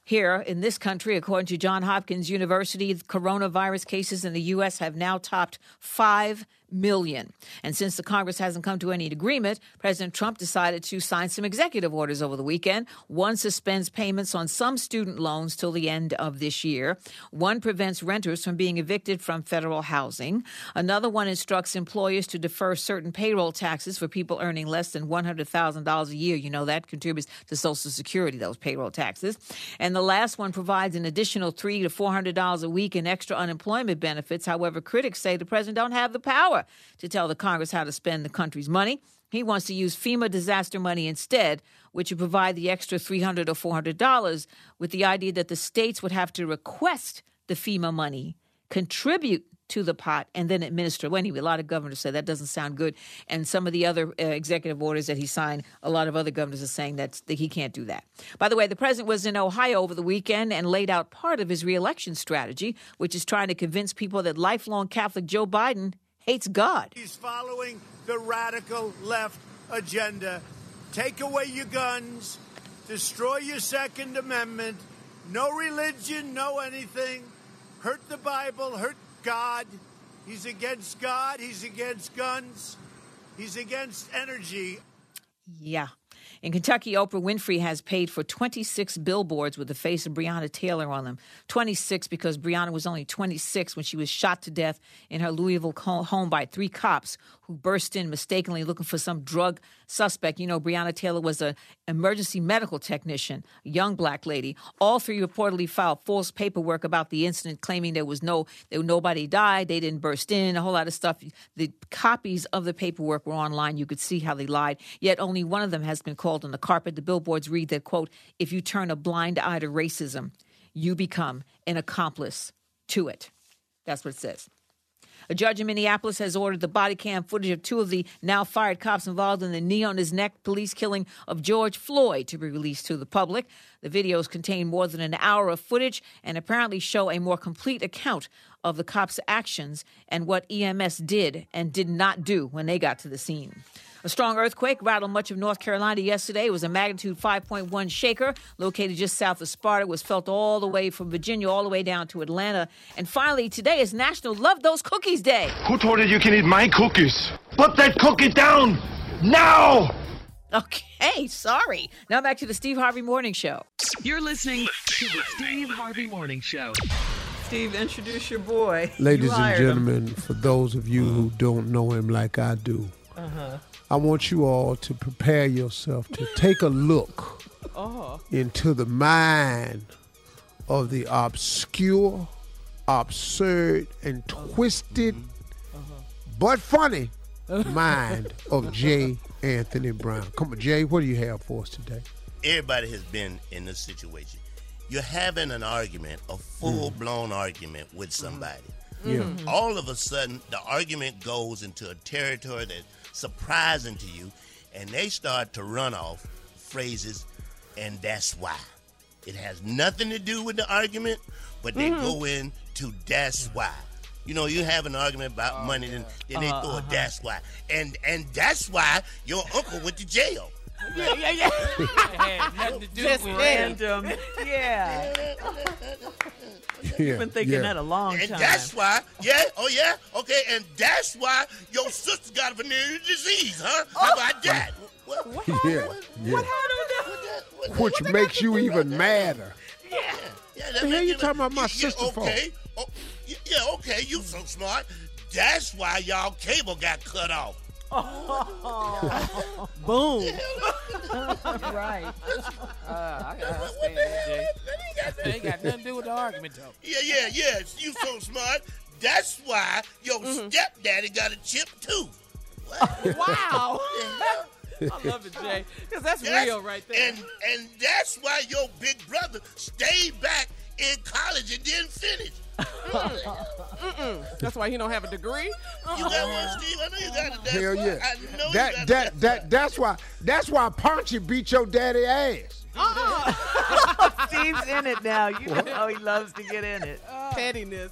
Here in this country, according to Johns Hopkins University, coronavirus cases in the U.S. have now topped 5 million. And since the Congress hasn't come to any agreement, President Trump decided to sign some executive orders over the weekend. One suspends payments on some student loans till the end of this year. One prevents renters from being evicted from federal housing. Another one instructs employers to defer certain payroll taxes for people earning less than $100,000 a year. You know that contributes to Social Security, those payroll taxes. And the last one provides an additional three to $400 a week in extra unemployment benefits. However, critics say the president don't have the power to tell the Congress how to spend the country's money. He wants to use FEMA disaster money instead, which would provide the extra $300 or $400 with the idea that the states would have to request the FEMA money, contribute to the pot, and then administer. Well, anyway, a lot of governors say that doesn't sound good. And some of the other uh, executive orders that he signed, a lot of other governors are saying that he can't do that. By the way, the president was in Ohio over the weekend and laid out part of his reelection strategy, which is trying to convince people that lifelong Catholic Joe Biden hates God. He's following the radical left agenda. Take away your guns, destroy your Second Amendment, no religion, no anything, hurt the Bible, hurt God. He's against God, he's against guns, he's against energy. Yeah. In Kentucky, Oprah Winfrey has paid for 26 billboards with the face of Breonna Taylor on them. 26 because Breonna was only 26 when she was shot to death in her Louisville home by three cops who burst in mistakenly looking for some drug suspect. You know, Breonna Taylor was an emergency medical technician, a young black lady. All three reportedly filed false paperwork about the incident, claiming there was no, there nobody died, they didn't burst in, a whole lot of stuff. The copies of the paperwork were online. You could see how they lied. Yet only one of them has been called on the carpet. The billboards read that quote: "If you turn a blind eye to racism, you become an accomplice to it." That's what it says. A judge in Minneapolis has ordered the body cam footage of two of the now fired cops involved in the knee on his neck police killing of George Floyd to be released to the public. The videos contain more than an hour of footage and apparently show a more complete account of the cops' actions and what EMS did and did not do when they got to the scene. A strong earthquake rattled much of North Carolina yesterday. It was a magnitude 5.1 shaker located just south of Sparta. It was felt all the way from Virginia all the way down to Atlanta. And finally, today is National Love Those Cookies Day. Who told you you can eat my cookies? Put that cookie down now! Okay, sorry. Now back to the Steve Harvey Morning Show. You're listening to the Steve Harvey Morning Show. Steve, introduce your boy. Ladies You and hired him. gentlemen, for those of you who don't know him like I do, Uh-huh. I want you all to prepare yourself to take a look Oh. into the mind of the obscure, absurd, and twisted, but funny mind of J. Anthony Brown. Come on, Jay, what do you have for us today? Everybody has been in this situation. You're having an argument, a full blown argument with somebody. Yeah. Mm-hmm. All of a sudden, the argument goes into a territory that's surprising to you, and they start to run off phrases, and that's why. It has nothing to do with the argument, but they Mm-hmm. go into that's why. You know, you have an argument about money, then, then they Uh-huh, throw a that's why, and and that's why your uncle went to jail. Yeah, yeah, yeah. Had to do Just with random. Random. Yeah. Yeah, I've been thinking yeah. that a long And time. And that's why, yeah, oh yeah, okay, and that's why your sister got a venereal disease, huh? How oh. about that? What, what, Yeah, yeah. what, what, Which makes you even madder. yeah, yeah, that The hell make you talking about my yeah, sister for? Okay, oh, yeah, yeah, okay, you so smart. That's why y'all cable got cut off. Boom. right. Uh, I gotta that, Jay. That ain't got nothing to do with the argument, though. Yeah, yeah, yeah. You so smart. That's why your Mm-hmm. stepdaddy got a chip too. Wow. I love it, Jay. Because that's That's- real right there. And and that's why your big brother stayed back in college and didn't finish. That's why he don't have a degree. You got one, Steve? I know you got it. That's Hell yeah. I know you That got that it. that that's why that's why Ponchi beat your daddy ass. Uh-uh. Steve's in it now. You know how he loves to get in it. Uh, Pettiness.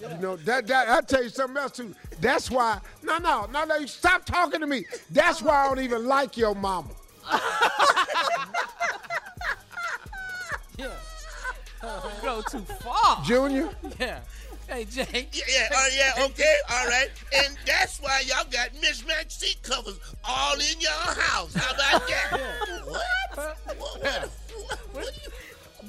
You know that that I tell you something else too. That's why no no no no you stop talking to me. That's why I don't even like your mama. Yeah. Go too far. Junior. Yeah. Hey, Jake. Yeah, yeah, uh, yeah, okay, all right. And that's why y'all got mismatched seat covers all in your house. How about that? What? What? What? What?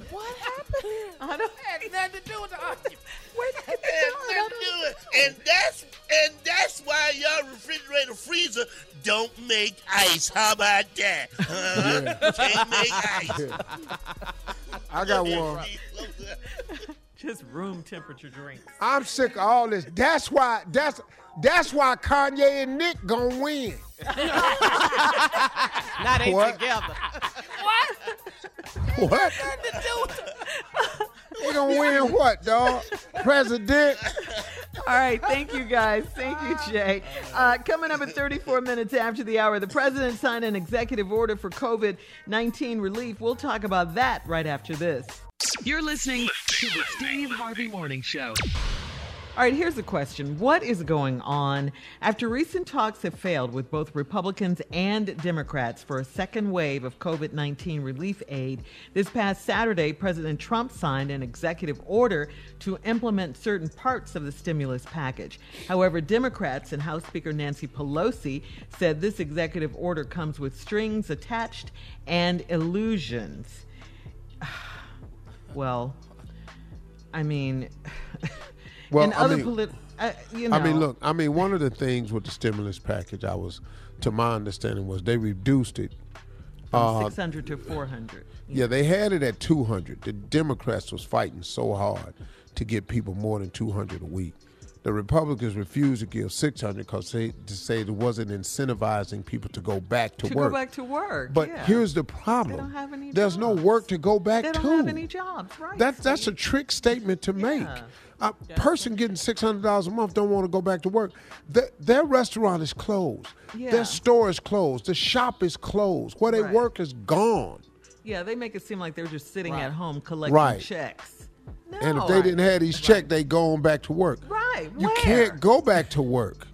What happened? I don't. Had nothing to do with the argument. And, let's do it. and that's and that's why y'all refrigerator freezer don't make ice. How about that? Uh, Can't make ice. I got one. Just room temperature drinks. I'm sick of all this. That's why that's that's why Kanye and Nick gonna win. Now they What? together. What? They gonna win what, dog? President? All right, thank you guys. Thank you, Jay. Uh, coming up at 34 minutes after the hour, the president signed an executive order for COVID 19 relief. We'll talk about that right after this. You're listening to the Steve Harvey Morning Show. All right, here's a question. What is going on after recent talks have failed with both Republicans and Democrats for a second wave of COVID 19 relief aid? This past Saturday, President Trump signed an executive order to implement certain parts of the stimulus package. However, Democrats and House Speaker Nancy Pelosi said this executive order comes with strings attached and illusions. well, I mean, Well, in I other mean- polit- uh, you know, I mean, look, I mean, one of the things with the stimulus package, I was, to my understanding, was they reduced it. from Uh, 600 to 400. yeah, they had it at 200. The Democrats was fighting so hard to get people more than 200 a week. The Republicans refused to give 600 because they to say it wasn't incentivizing people to go back to, work. To work. go back to work. But yeah. here's the problem: They don't have any there's no work to go back to. They don't have any jobs, right? That that's a trick statement to make. A person getting six hundred dollars a month don't want to go back to work. Their, their restaurant is closed. Yeah. Their store is closed. The shop is closed. Where they Right. work is gone. yeah, they make it seem like they're just sitting at home collecting Right. checks. No. And if they didn't have these checks, they go on back to work. Right. You can't go back to work.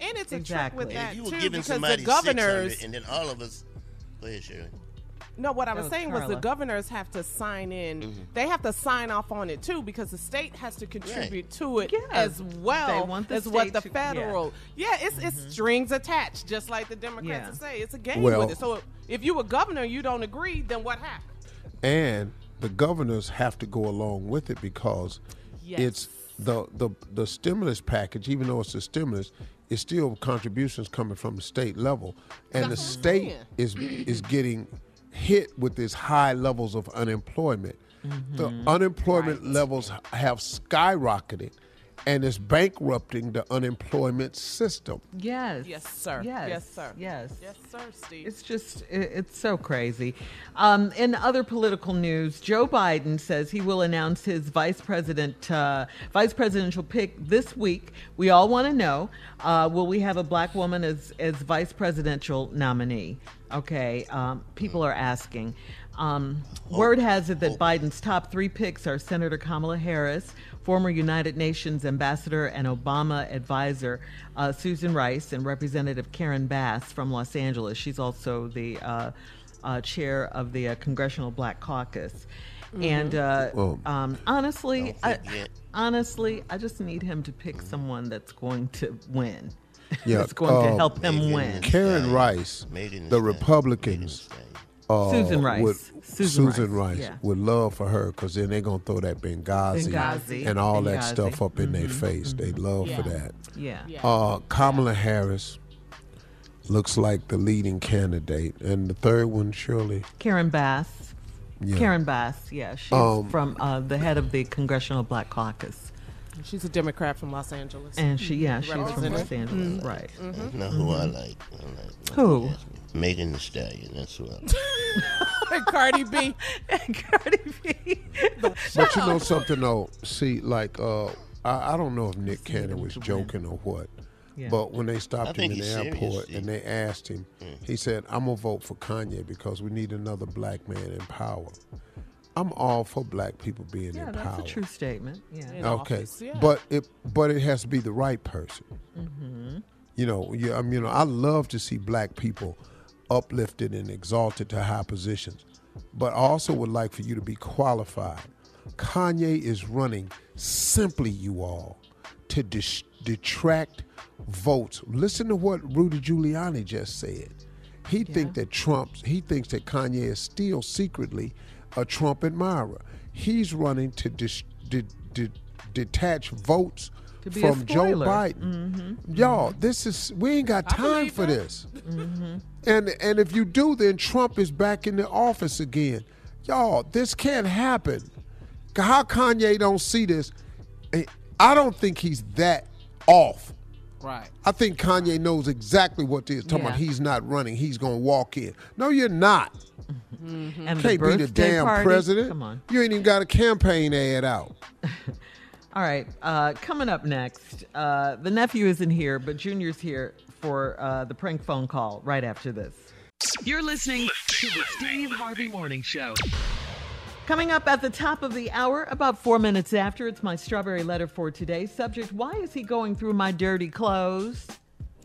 And it's a Exactly. trick with that if you were too, giving because somebody the governors. and then all of us, go ahead, Shirley. No, what I was was saying was the governors have to sign in. Mm-hmm. They have to sign off on it too because the state has to contribute to it Yeah, as well they want the as what the to- federal. Yeah, it's it's strings attached, just like the Democrats Yeah. say. It's a game Well- with it. So if you a governor, and you don't agree, then what happens? and the governors have to go along with it because Yes. it's the, the the stimulus package even though it's a stimulus it's still contributions coming from the state level and the That's what I'm state is is getting hit with these high levels of unemployment. The mm-hmm. unemployment levels have skyrocketed and it's bankrupting the unemployment system Yes. Yes, sir. Yes. Yes, sir. Yes. Yes, sir, Steve. It's just, i- it's so crazy. Um, in other political news, Joe Biden says he will announce his vice president, uh, vice presidential pick this week. We all want to know: uh, Will we have a black woman as as vice presidential nominee? Okay, um, people are asking. Um, word has it that Biden's top three picks are Senator Kamala Harris, former United Nations ambassador and Obama advisor uh, Susan Rice, and Representative Karen Bass from Los Angeles. She's also the uh, uh, chair of the uh, Congressional Black Caucus. And uh, Well- um, honestly, I, honestly, I just need him to pick someone that's going to win. Yeah, that's going to uh, help him win. Karen Rice the Republicans Megan Thee Stallion. Uh, Susan Rice. Would, Susan Susan, Rice, Rice, yeah. would love for her because then they're gonna throw that Benghazi, Benghazi. and all that stuff up in their Mhm. face. They'd love for that. Yeah. Yeah. Uh, Kamala Harris looks like the leading candidate, and the third one, surely? Karen Bass. Yeah. Karen Bass, yeah. She's Um, from uh, the head of the Congressional Black Caucus. She's a Democrat from Los Angeles. And she, yeah, she's from Los Angeles, right. You know who I like? I like Mm-hmm. Who? Megan Thee Stallion. That's who I like. Cardi B. Cardi B. But you know something though, see, like uh, I, I don't know if Nick Cannon was joking or what. Yeah. But when they stopped I him in the he's serious, airport and they asked him, he said, "I'm gonna vote for Kanye because we need another black man in power." I'm all for black people being Yeah, in power. that's a true statement. Yeah. In okay, office, yeah. but it but it has to be the right person. Mm-hmm. You know, yeah, I mean, you know, I love to see black people uplifted and exalted to high positions, but I also would like for you to be qualified. Kanye is running simply, you all, to dis- detract votes. Listen to what Rudy Giuliani just said. He think that Trump, he thinks that Kanye is still secretly a Trump admirer. He's running to dis- de- de- detach votes To be a from Joe spoiler. Biden. Y'all, this is we ain't got time for that. this. And and if you do, then Trump is back in the office again. Y'all, this can't happen. How Kanye don't see this? eh, I don't think he's that off. Right. I think Kanye knows exactly what this is. Talking about he's not running, he's gonna walk in. No, you're not. And Can't be the damn party- president. Come on. You ain't even got a campaign ad out. All right. Uh, coming up next, uh, the nephew isn't here, but Junior's here for uh, the prank phone call right after this. You're listening to the Steve Harvey Morning Show. Coming up at the top of the hour, about four minutes after, it's my strawberry letter for today. Subject Why is he going through my dirty clothes?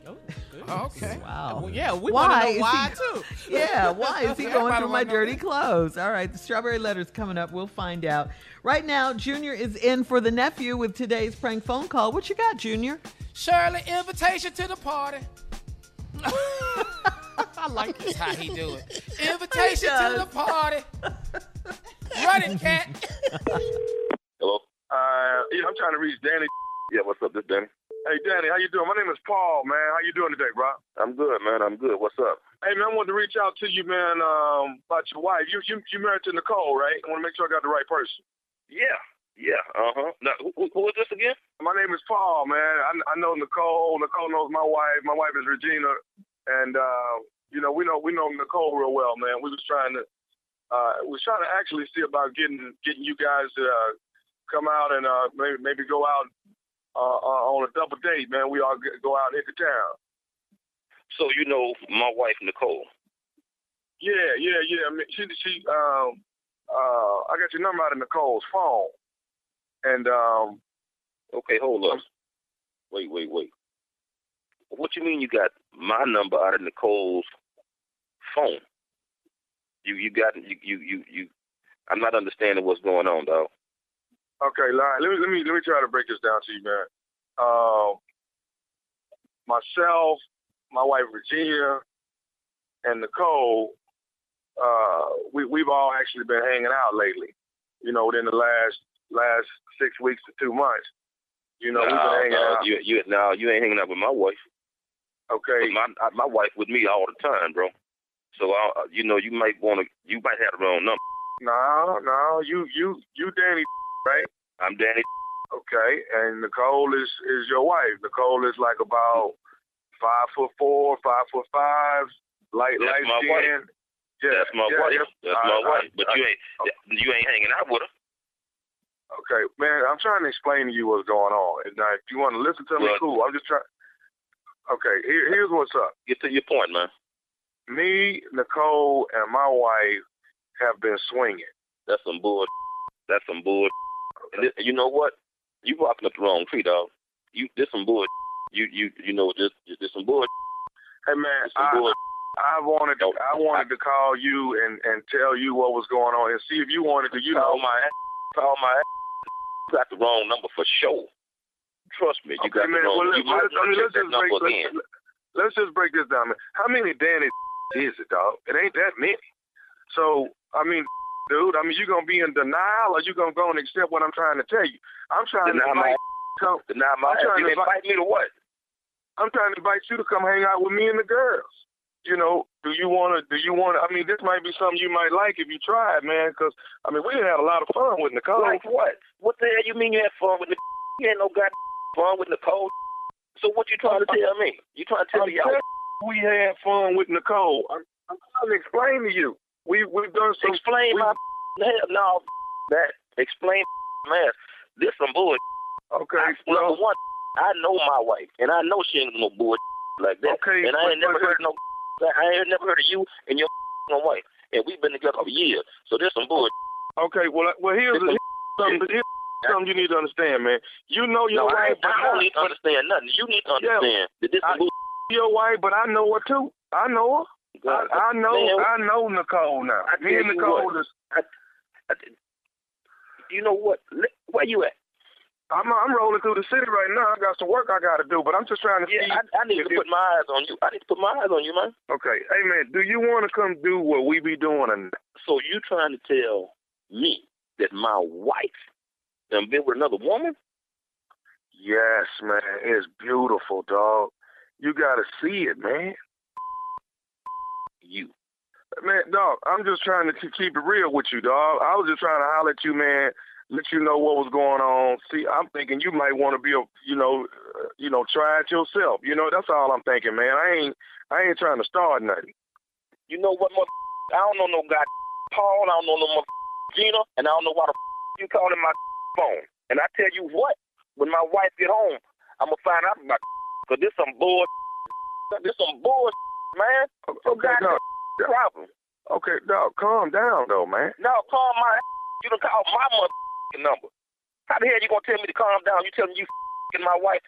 Oh, okay. Wow. Well, yeah, we want to know why he, too. Yeah, why is he going through my dirty that. clothes? All right, the strawberry letter's coming up. We'll find out. Right now, Junior is in for the nephew with today's prank phone call. What you got, Junior? Shirley, invitation to the party. I like this how he do it. Invitation to the party. Run it, cat. Hello? Uh, yeah, I'm trying to reach Danny. Yeah, what's up? This Danny. Hey, Danny, how you doing? My name is Paul, man. How you doing today, bro? I'm good, man. I'm good. What's up? Hey, man, I wanted to reach out to you, man, um, about your wife. You you you married to Nicole, right? I want to make sure I got the right person. Yeah, yeah, uh huh. Now, who, who is this again? My name is Paul, man. I, I know Nicole. Nicole knows my wife. My wife is Regina, and uh, you know we know we know Nicole real well, man. We was trying to uh, we was trying to actually see about getting getting you guys to uh, come out and uh, maybe maybe go out uh, uh, on a double date, man. We all go out into town. So you know my wife Nicole. Yeah, yeah, yeah. I mean, she she um uh I got your number out of Nicole's phone, and um Okay, hold up. Wait, wait, wait. What you mean you got my number out of Nicole's phone? You you got you you you, you I'm not understanding what's going on, though. okay, right. Let me let me let me try to break this down to you, man. Um, myself, my wife Virginia, and Nicole, uh, we we've all actually been hanging out lately. You know, within the last last six weeks to two months. You know, we've been hanging no, out. You you no, you ain't hanging out with my wife. Okay. My uh, my wife with me all the time, bro. So I, you know, you might want to, you might have the wrong number. No, no, you you you Danny, right? I'm Danny. Okay, and Nicole is is your wife. Nicole is like about five foot four, five foot five, light That's light my skin. wife. Yeah, That's my yeah, wife. That's I- my I- wife. But I- you ain't you ain't hanging out with her. Okay, man, I'm trying to explain to you what's going on. And now, if you want to listen to me, Well- cool. I'm just trying. Okay, here, here's what's up. Get to your point, man. Me, Nicole, and my wife have been swinging. That's some bull. That's some bull. And this, you know what? You walking up the wrong tree, dog. You this some bull. You you you know this this some bull. Hey, man, some I, bull. I wanted to, I wanted to call you and and tell you what was going on and see if you wanted to, you know, Call my ass. call my. You got the wrong number for sure. Trust me, you Okay, got man. the wrong. Well, let's, might let's, I want mean, to let's just break number let's, again. let's just break this down, man. How many Danny is it, dog? It ain't that many. So, I mean, dude, I mean, you gonna be in denial, or you gonna go and accept what I'm trying to tell you? I'm trying Deny to my- invite, come, Deny my. I'm trying You to invite, invite me to what? I'm trying to invite you to come hang out with me and the girls. You know, do you want to? Do you want to? I mean, this might be something you might like if you try it, man. Because I mean, we had a lot of fun with Nicole. Like what? What the hell you mean you had fun with the? You ain't no god fun with Nicole. So what you trying to tell me? You trying to tell I'm me y'all? We had fun with Nicole. I'm, I'm trying to explain to you. We we've done some. Explain we- my hell no that. Explain man. This some bull. Okay, I, number one, I know my wife, and I know she ain't no bull like that. Okay, and I ain't but- never but- heard no. I ain't never heard of you and your wife, and we've been together for years. So there's some bull. Okay, well, well, here's, here's something. Here's something you need to understand, man. You know your No, I, wife, I but don't need to understand nothing. You need to Yeah. understand that this I- is bull. Your wife, but I know her too. I know her. Uh, I, I know. Man, I know Nicole now. I Me and Nicole what. is. You know what? Where you at? I'm I'm rolling through the city right now. I got some work I got to do, but I'm just trying to see. Yeah, I, I need to put my eyes on you. I need to put my eyes on you, man. Okay, hey man, do you want to come do what we be doing? And So you trying to tell me that my wife done been with another woman? yes, man, it's beautiful, dog. You got to see it, man. You. Man, dog, I'm just trying to keep it real with you, dog. I was just trying to holler at you, man. Let you know what was going on. See, I'm thinking you might want to be a, you know, uh, you know, try it yourself. You know, that's all I'm thinking, man. I ain't, I ain't trying to start nothing. You know what, mother? I don't know no god Paul. I don't know no mother Gina, and I don't know why the you calling my phone. And I tell you what, when my wife get home, I'm gonna find out about because this some bull. This some bull, man. So Okay, dog. problem. Okay, dog, calm down, though, man. No, calm my You done called my motherfucking number. How the hell you gonna tell me to calm down? You telling you f***ing my wife?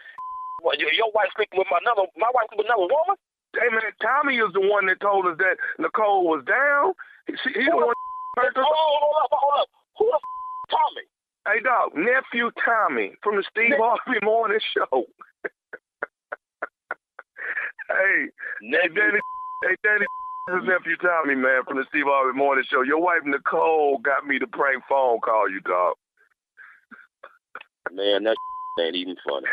Your, your wife sleeping with my another, my wife with another woman? Hey man, Tommy is the one that told us that Nicole was down. He, he the one. Hold on, hold up, hold up. Who the f- Tommy? Hey dog, nephew Tommy from the Steve Harvey Morning Show. Hey, hey Danny, hey Danny, this is nephew Tommy man from the Steve Harvey Morning Show. Your wife Nicole got me to prank phone call you, dog. Man, that ain't even funny.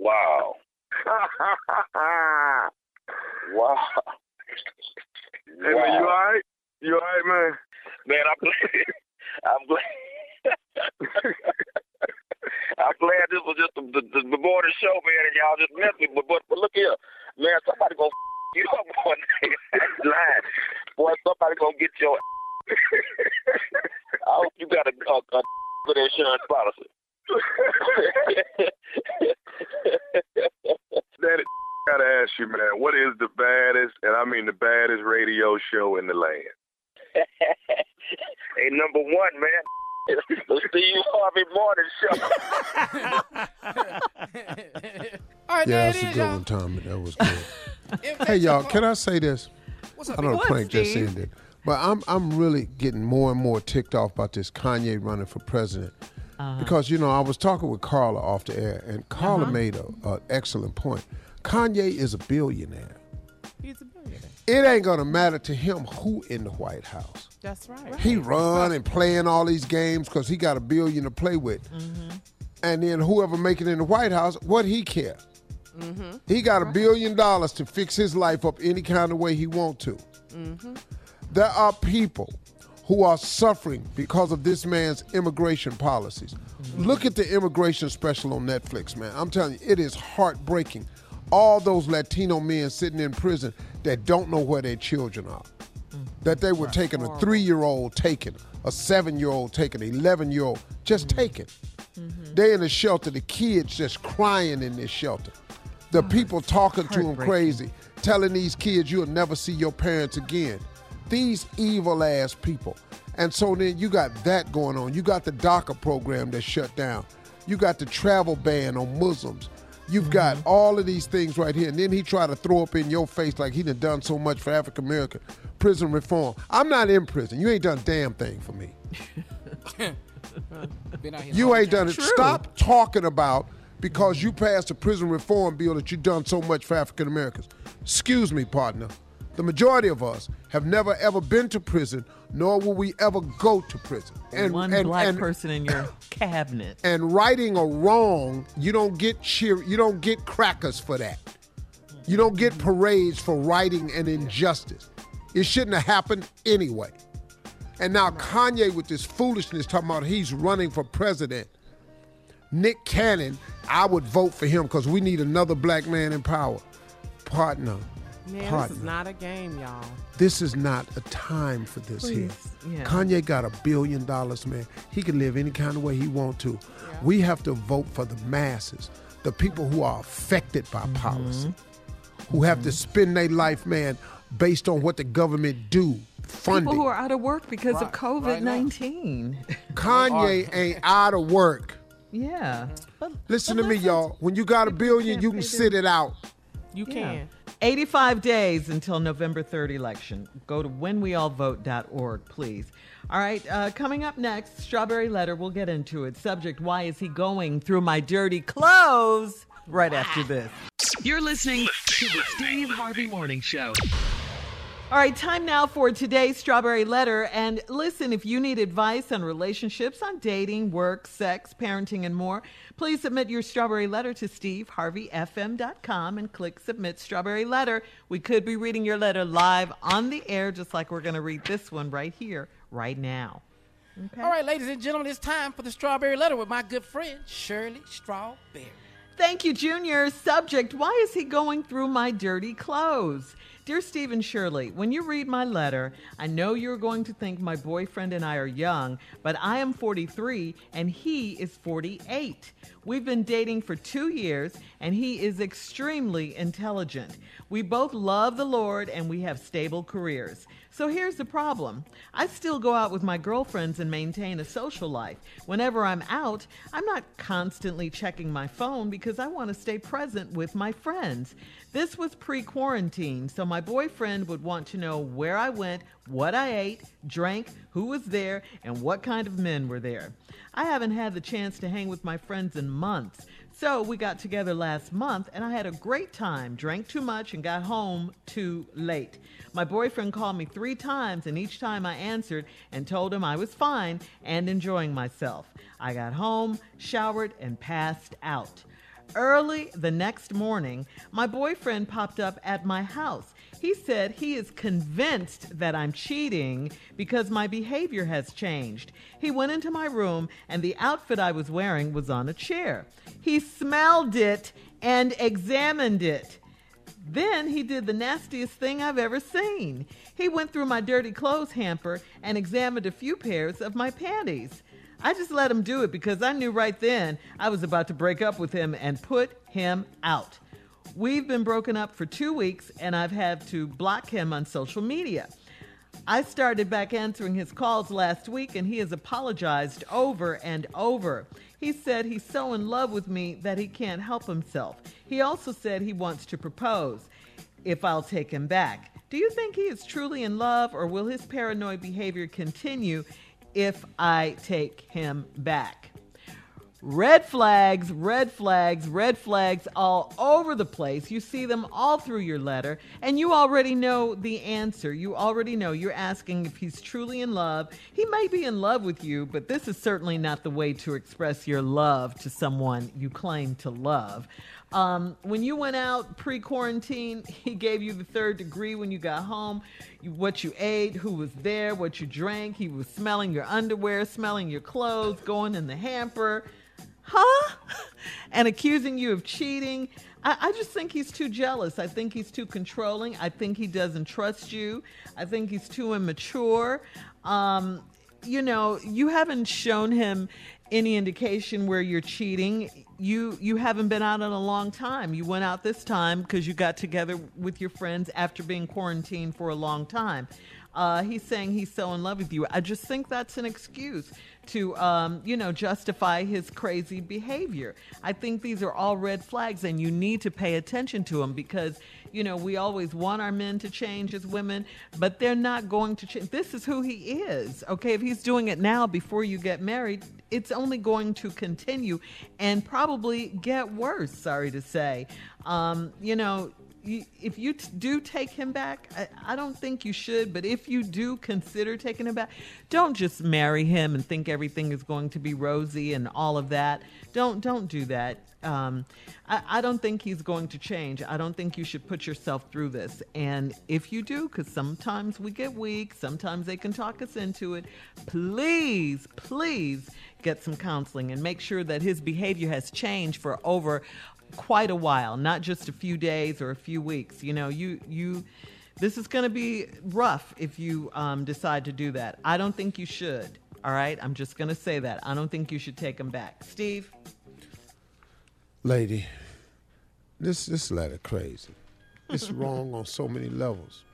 wow. wow. Hey man, you alright? You alright, man? Man, I'm glad. I'm glad. I'm glad this was just the, the, the, the morning show, man, and y'all just messed me. But, but, but look here, man, somebody gonna f- you up one day. lying. Boy, somebody gonna get your. I hope you got a, a, a good insurance policy. Daddy, gotta ask you, man, what is the baddest, and I mean the baddest radio show in the land? hey, number one, man. The Steve Harvey Morning Show. All right, yeah, there that's a good y'all. one, Tommy. That was good. hey, y'all, can I say this? What's up, I don't know the What, prank just Steve? ended, but I'm I'm really getting more and more ticked off about this Kanye running for president. Uh-huh. Because you know, I was talking with Carla off the air, and Carla Uh-huh. made a, a excellent point. Kanye is a billionaire. He's a billionaire. It ain't gonna matter to him who in the White House. That's right. He run and playing all these games because he got a billion to play with. And then whoever make it in the White House, what he care? Mm-hmm. He got a billion dollars to fix his life up any kind of way he want to. Mm-hmm. There are people who are suffering because of this man's immigration policies. Look at the immigration special on Netflix, man. I'm telling you, it is heartbreaking. All those Latino men sitting in prison that don't know where their children are. That they were taking a three year old taken, a seven year old taken, an 11 year old just taken. They in the shelter, the kids just crying in this shelter. The people talking to them crazy, telling these kids you'll never see your parents again. These evil ass people. And so then you got that going on. You got the DACA program that's shut down. You got the travel ban on Muslims. You've got all of these things right here. And then he tried to throw up in your face like he done done so much for African American prison reform. I'm not in prison. You ain't done a damn thing for me. Been out here You ain't done it. Stop talking about because you passed a prison reform bill that you done so much for African Americans. Excuse me, partner. The majority of us have never ever been to prison, nor will we ever go to prison. And one black person in your cabinet. and righting a wrong, you don't get cheer, you don't get crackers for that. You don't get parades for righting an injustice. It shouldn't have happened anyway. And now Kanye with this foolishness talking about he's running for president. Nick Cannon, I would vote for him because we need another black man in power. Partner, Man, this is not a game, y'all. This is not a time for this here. Yeah. Kanye got a billion dollars, man. He can live any kind of way he want to. We have to vote for the masses, the people who are affected by Mm-hmm. policy, who have to spend their life, man, based on what the government do, funding. People who are out of work because of COVID 19. Kanye ain't out of work. yeah. But Listen to me, y'all. When you got a billion, you can sit it out. You Yeah. can. 85 days until November 3rd election. Go to whenweallvote.org, please. All right, uh, coming up next, Strawberry Letter. We'll get into it. Subject Why is he going through my dirty clothes? Right after this. You're listening to the Steve Harvey Morning Show. All right, time now for today's Strawberry Letter. And listen, if you need advice on relationships, on dating, work, sex, parenting, and more, please submit your Strawberry Letter to steveharveyfm.com and click Submit Strawberry Letter. We could be reading your letter live on the air, just like we're going to read this one right here, right now. All right, ladies and gentlemen, it's time for the strawberry letter with my good friend Shirley Strawberry. Thank you, Junior. Subject Why is he going through my dirty clothes? Dear Stephen Shirley, when you read my letter, I know you're going to think my boyfriend and I are young, but I am 43 and he is 48. We've been dating for two years and he is extremely intelligent. We both love the Lord and we have stable careers. So here's the problem I still go out with my girlfriends and maintain a social life. Whenever I'm out, I'm not constantly checking my phone because I want to stay present with my friends. This was pre quarantine, so my boyfriend would want to know where I went, what I ate, drank, who was there, and what kind of men were there. I haven't had the chance to hang with my friends in months. So we got together last month and I had a great time, drank too much, and got home too late. My boyfriend called me three times, and each time I answered and told him I was fine and enjoying myself. I got home, showered, and passed out. Early the next morning, my boyfriend popped up at my house. He said he is convinced that I'm cheating because my behavior has changed. He went into my room and the outfit I was wearing was on a chair. He smelled it and examined it. Then he did the nastiest thing I've ever seen. He went through my dirty clothes hamper and examined a few pairs of my panties. I just let him do it because I knew right then I was about to break up with him and put him out. We've been broken up for two weeks and I've had to block him on social media. I started back answering his calls last week and he has apologized over and over. He said he's so in love with me that he can't help himself. He also said he wants to propose if I'll take him back. Do you think he is truly in love or will his paranoid behavior continue if I take him back? Red flags, red flags, red flags all over the place. You see them all through your letter, and you already know the answer. You already know. You're asking if he's truly in love. He may be in love with you, but this is certainly not the way to express your love to someone you claim to love. Um, when you went out pre quarantine, he gave you the third degree when you got home. What you ate, who was there, what you drank. He was smelling your underwear, smelling your clothes, going in the hamper huh? And accusing you of cheating. I, I, just think he's too jealous. I think he's too controlling. I think he doesn't trust you. I think he's too immature. Um, you know, you haven't shown him any indication where you're cheating. You you haven't been out in a long time. You went out this time because you got together with your friends after being quarantined for a long time. Uh, he's saying he's so in love with you. I just think that's an excuse to, um, you know, justify his crazy behavior. I think these are all red flags, and you need to pay attention to them because, you know, we always want our men to change as women, but they're not going to change. This is who he is. Okay, if he's doing it now before you get married, it's only going to continue and probably get worse. Sorry to say. Um, you know, if you t- do take him back, I, I, don't think you should, but if you do consider taking him back, don't just marry him and think everything is going to be rosy and all of that. Don't don't do that. Um, I, I, don't think he's going to change. I don't think you should put yourself through this. And if you do, because sometimes we get weak, sometimes they can talk us into it, please, please get some counseling and make sure that his behavior has changed for over quite a while, not just a few days or a few weeks. You know, you you this is going to be rough if you um, decide to do that. I don't think you should. All right, I'm just going to say that. I don't think you should take him back. Steve, lady, this this letter crazy. It's wrong on so many levels.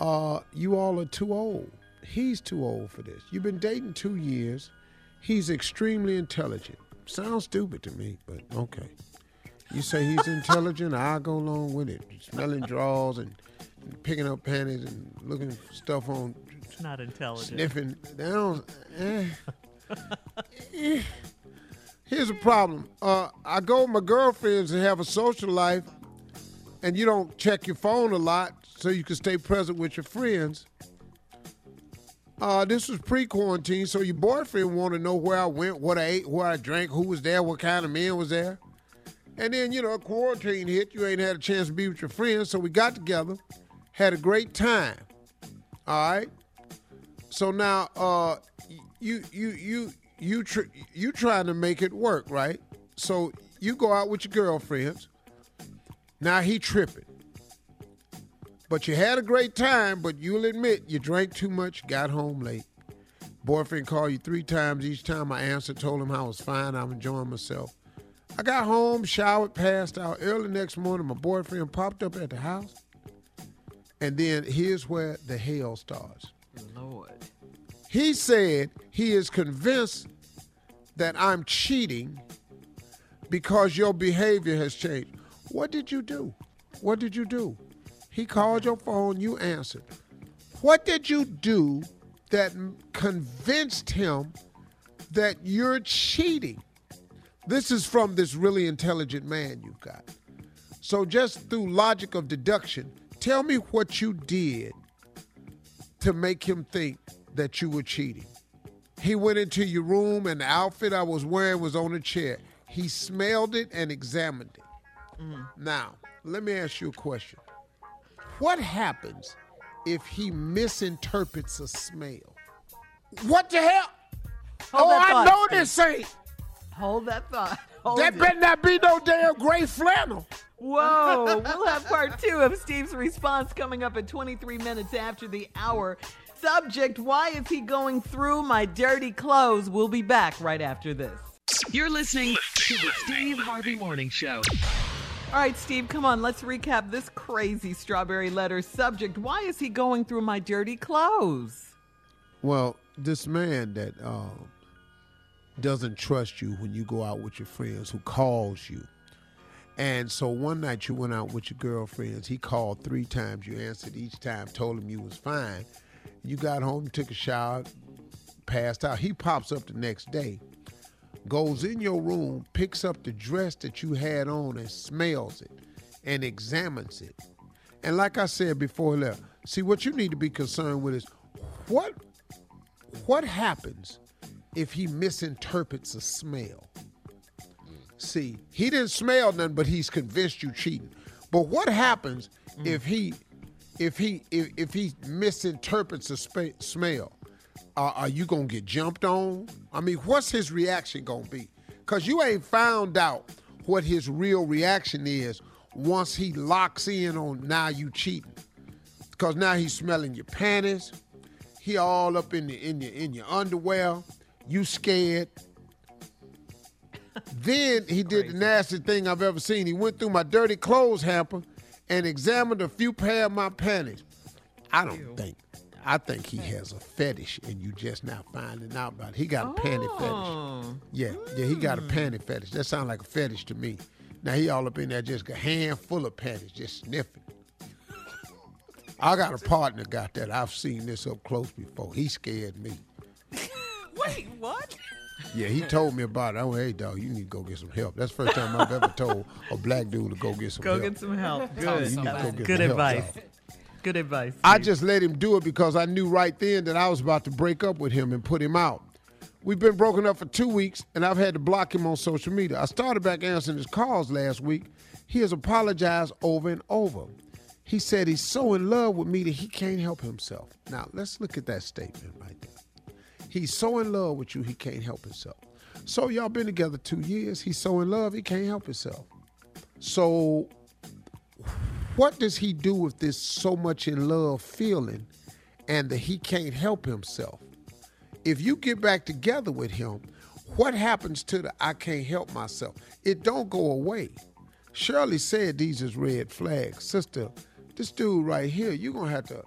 Uh, you all are too old. He's too old for this. You've been dating two years. He's extremely intelligent. Sounds stupid to me, but okay. You say he's intelligent, I go along with it. Smelling drawers and, and picking up panties and looking for stuff on. It's not intelligent. Sniffing down. Eh. eh. Here's a problem. Uh, I go with my girlfriends and have a social life, and you don't check your phone a lot so you can stay present with your friends. Uh, this was pre-quarantine, so your boyfriend want to know where I went, what I ate, where I drank, who was there, what kind of men was there. And then, you know, a quarantine hit, you ain't had a chance to be with your friends, so we got together, had a great time. All right? So now uh you you you you tr- you trying to make it work, right? So you go out with your girlfriends. Now he tripping. But you had a great time, but you'll admit you drank too much, got home late. Boyfriend called you three times. Each time I answered, told him I was fine, I'm enjoying myself. I got home, showered, passed out. Early next morning, my boyfriend popped up at the house. And then here's where the hell starts. Lord. He said he is convinced that I'm cheating because your behavior has changed. What did you do? What did you do? He called your phone, you answered. What did you do that convinced him that you're cheating? This is from this really intelligent man you've got. So, just through logic of deduction, tell me what you did to make him think that you were cheating. He went into your room and the outfit I was wearing was on a chair. He smelled it and examined it. Mm. Now, let me ask you a question. What happens if he misinterprets a smell? What the hell? Hold oh, I thought, know Steve. this ain't. Hold that thought. Hold That it. better not be no damn gray flannel. Whoa, we'll have part two of Steve's response coming up at 23 minutes after the hour. Subject Why is he going through my dirty clothes? We'll be back right after this. You're listening to the Steve Harvey Morning Show. All right, Steve, come on. Let's recap this crazy strawberry letter subject. Why is he going through my dirty clothes? Well, this man that um, doesn't trust you when you go out with your friends, who calls you. And so one night you went out with your girlfriends. He called three times. You answered each time, told him you was fine. You got home, took a shower, passed out. He pops up the next day, goes in your room, picks up the dress that you had on and smells it and examines it. And like I said before he left, see what you need to be concerned with is what what happens if he misinterprets a smell? See, he didn't smell nothing, but he's convinced you cheating. But what happens if he if he if, if he misinterprets the spa- smell? Uh, are you gonna get jumped on? I mean, what's his reaction gonna be? Cause you ain't found out what his real reaction is once he locks in on now you cheating. Cause now he's smelling your panties. He all up in the in your in your underwear. You scared. then he did the nasty thing I've ever seen. He went through my dirty clothes hamper and examined a few pair of my panties. I don't think. I think he has a fetish, and you just now finding out about. It. He got a panty oh. fetish. Yeah, yeah, he got a hmm. panty fetish. That sounds like a fetish to me. Now he all up in there, just a handful of panties, just sniffing. I got a partner got that. I've seen this up close before. He scared me. Wait, what? Yeah, he told me about it. I went, hey, dog, you need to go get some help. That's the first time I've ever told a black dude to go get some Go help. Go get some help. Good. you need to go get Good some help, advice. dog. Good advice. I just let him do it because I knew right then that I was about to break up with him and put him out. We've been broken up for two weeks, and I've had to block him on social media. I started back answering his calls last week. He has apologized over and over. He said he's so in love with me that he can't help himself. Now, let's look at that statement right there. He's so in love with you, he can't help himself. So, y'all been together two years. He's so in love, he can't help himself. So, what does he do with this so much in love feeling and that he can't help himself? If you get back together with him, what happens to the I can't help myself? It don't go away. Shirley said these is red flags. Sister, this dude right here, you're gonna have to